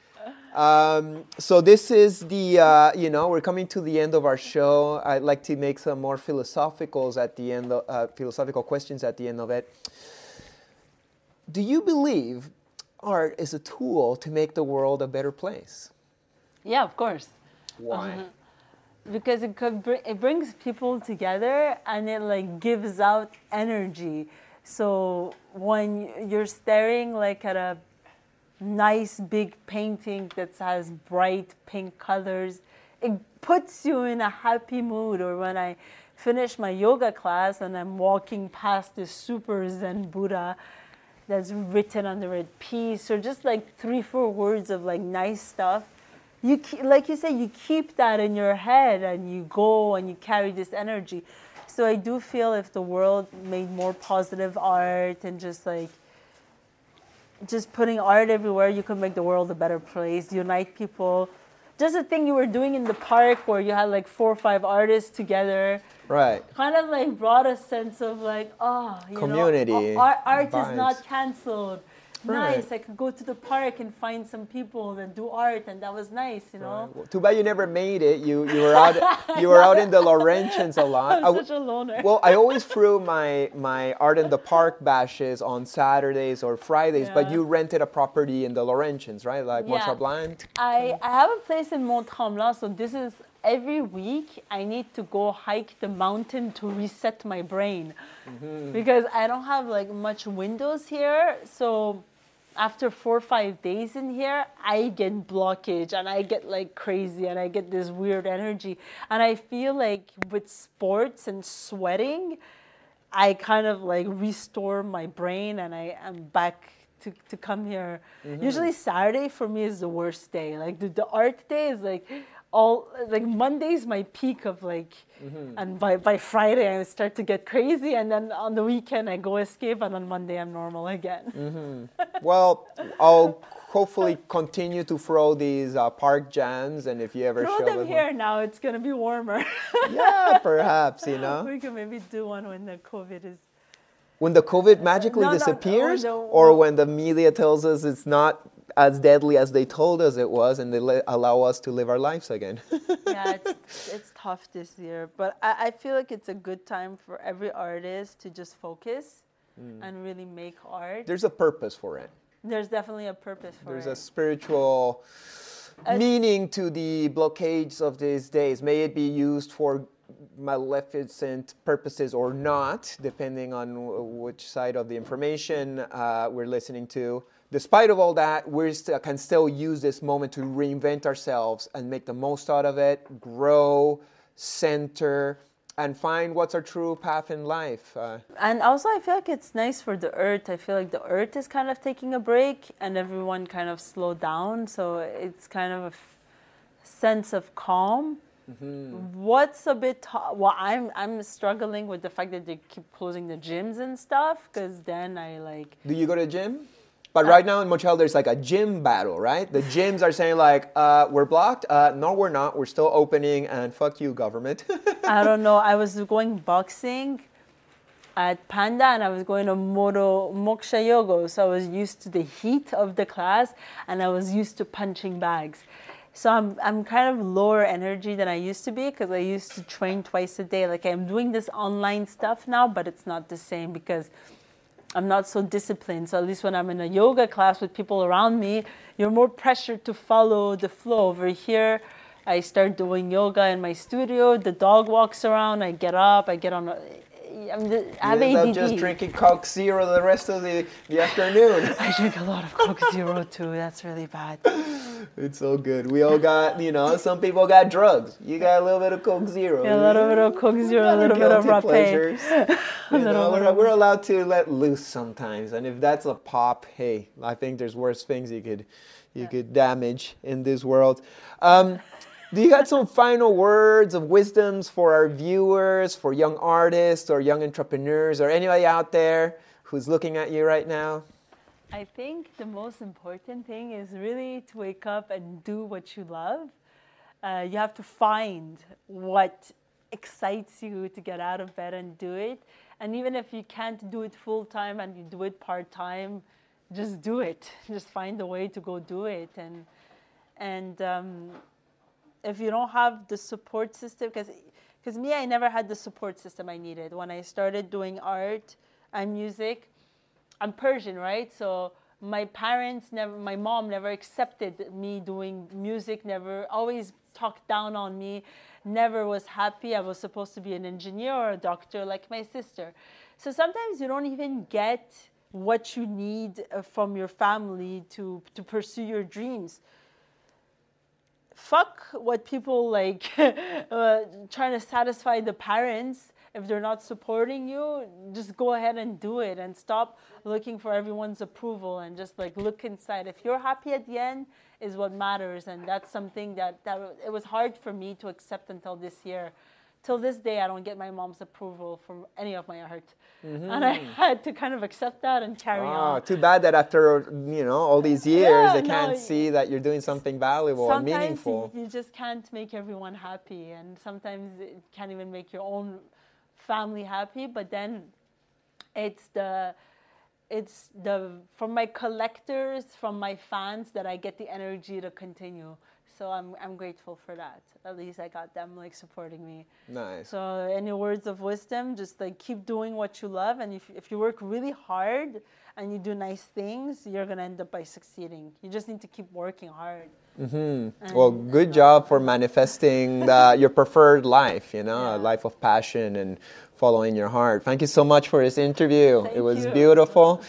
Um, so this is the uh, you know we're coming to the end of our show. I'd like to make some more philosophicals at the end, of, uh, philosophical questions at the end of it. Do you believe art is a tool to make the world a better place? Yeah, of course. Why? Um, because it could br- it brings people together and it like gives out energy so when you're staring like at a nice big painting that has bright pink colors it puts you in a happy mood or when i finish my yoga class and i'm walking past this super zen buddha that's written under it peace or just like three four words of like nice stuff you ke- like you say you keep that in your head and you go and you carry this energy. So i do feel if the world made more positive art and just like just putting art everywhere you could make the world a better place unite people. Just the thing you were doing in the park where you had like four or five artists together. Right. kind of like brought a sense of like oh you Community, know, art, art is not canceled Right. nice i could go to the park and find some people and do art and that was nice you know Well, Too bad you never made it. You you were out you were out in the Laurentians a lot. i'm such a loner well, I always threw my my art in the park bashes on Saturdays or Fridays, but you rented a property in the Laurentians, right? Like Yeah. Mont Tremblant. I, I have a place in Mont Tremblant, so this is every week I need to go hike the mountain to reset my brain mm-hmm. because I don't have like much windows here. So after four or five days in here, I get blockage and I get like crazy and I get this weird energy. And I feel like with sports and sweating, I kind of like restore my brain and I am back to, to come here. Mm-hmm. Usually Saturday for me is the worst day. Like the, the art day is like all like Monday is my peak of like and by, by Friday I start to get crazy and then on the weekend I go escape and on Monday I'm normal again. Well, I'll hopefully continue to throw these uh, park jams, and if you ever Throw show them here now, it's gonna be warmer. yeah, perhaps you know we can maybe do one when the COVID is when the COVID magically No, no, no, disappears, or when the media tells us it's not as deadly as they told us it was, and they let, allow us to live our lives again. yeah, it's, it's tough this year, but I, I feel like it's a good time for every artist to just focus and really make art. Mm. There's a purpose for it. There's definitely a purpose for There's it. There's a spiritual meaning to the blockades of these days. May it be used for maleficent purposes or not, depending on which side of the information uh, we're listening to. Despite of all that, we st- can still use this moment to reinvent ourselves and make the most out of it, grow, center, and find what's our true path in life. Uh, And also, I feel like it's nice for the earth. I feel like the earth is kind of taking a break and everyone kind of slowed down. So it's kind of a f- sense of calm. What's a bit t- well, I'm I'm struggling with the fact that they keep closing the gyms and stuff because then I like Do you go to gym? But right now in Montreal, there's like a gym battle, right? The gyms are saying like, uh, "We're blocked." Uh, no, we're not. We're still opening, and fuck you, government. I don't know. I was going boxing at Panda and I was going to Moro Moksha Yoga. So I was used to the heat of the class and I was used to punching bags. So I'm, I'm kind of lower energy than I used to be because I used to train twice a day. Like I'm doing this online stuff now, but it's not the same because I'm not so disciplined. So at least when I'm in a yoga class with people around me, you're more pressured to follow the flow. Over here, I start doing yoga in my studio. The dog walks around. I get up. I get on. A, I'm the, I have You ADD. just drinking Coke Zero the rest of the, the afternoon. I drink a lot of Coke Zero too. That's really bad. it's so good. We all got, you know, some people got drugs. You got a little bit of Coke Zero. A little bit of Coke Zero, a little bit of rapé. You know, we're, we're allowed to let loose sometimes, and if that's a pop, hey, I think there's worse things you could you could damage in this world. Um, do you got some final words of wisdoms for our viewers, for young artists or young entrepreneurs, or anybody out there who's looking at you right now? I think the most important thing is really to wake up and do what you love. Uh, you have to find what excites you to get out of bed and do it. And even if you can't do it full time and you do it part time, just do it. Just find a way to go do it. And and um, if you don't have the support system, because because me, I never had the support system I needed when I started doing art and music. I'm Persian, right? So my parents never, my mom never accepted me doing music, never always talked down on me, never was happy. I was supposed to be an engineer or a doctor like my sister. So sometimes you don't even get what you need uh, from your family to, to pursue your dreams fuck what people like uh, trying to satisfy the parents if they're not supporting you just go ahead and do it and stop looking for everyone's approval and just like look inside. If you're happy at the end is what matters and that's something that, that it was hard for me to accept until this year till this day i don't get my mom's approval from any of my art mm-hmm. and i had to kind of accept that and carry Oh, on too bad that after you know all these years, Yeah, they no, can't see that you're doing something valuable and meaningful. You, you just can't make everyone happy, and sometimes it can't even make your own family happy. But then it's the it's the from my collectors, from my fans that I get the energy to continue. So I'm I'm grateful for that. At least I got them like supporting me. Nice. So any words of wisdom, just like keep doing what you love, and if if you work really hard and you do nice things, you're gonna end up by succeeding. You just need to keep working hard. Mm-hmm. Well, good job for manifesting the, your preferred life, you know, a life of passion and following your heart. Thank you so much for this interview. it was you. beautiful.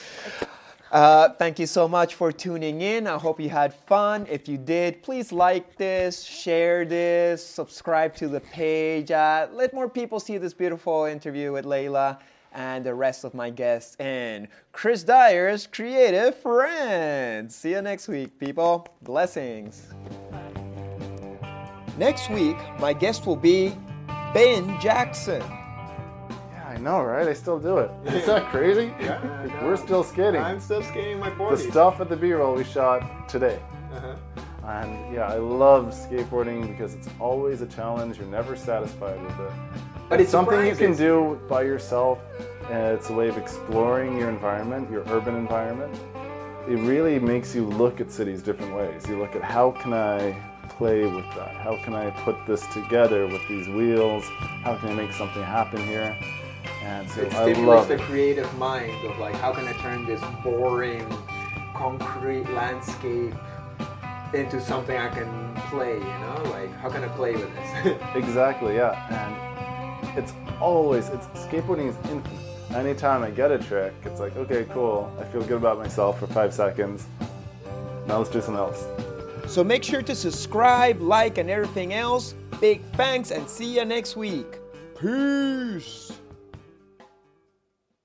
Uh, thank you so much for tuning in. I hope you had fun. If you did, please like this, share this, subscribe to the page. Uh, let more people see this beautiful interview with Leyla and the rest of my guests and Chris Dyer's creative friends. See you next week, people. Blessings. Next week, my guest will be Ben Jackson. Know, right? I still do it. Is that crazy? Yeah, We're still skating. I'm still skating my the stuff at the B-roll we shot today. Uh-huh. And yeah, I love skateboarding because it's always a challenge. You're never satisfied with it. But it's something you can do by yourself. And it's a way of exploring your environment, your urban environment. It really makes you look at cities different ways. You look at how can I play with that? How can I put this together with these wheels? How can I make something happen here? And so It I stimulates love the it. creative mind of like how can I turn this boring concrete landscape into something I can play, you know? Like how can I play with this? Exactly, yeah. And it's always it's skateboarding is infinite. Anytime I get a trick, it's like okay, cool. I feel good about myself for five seconds. Now let's do something else. So make sure to subscribe, like, and everything else. Big thanks and see you next week. Peace.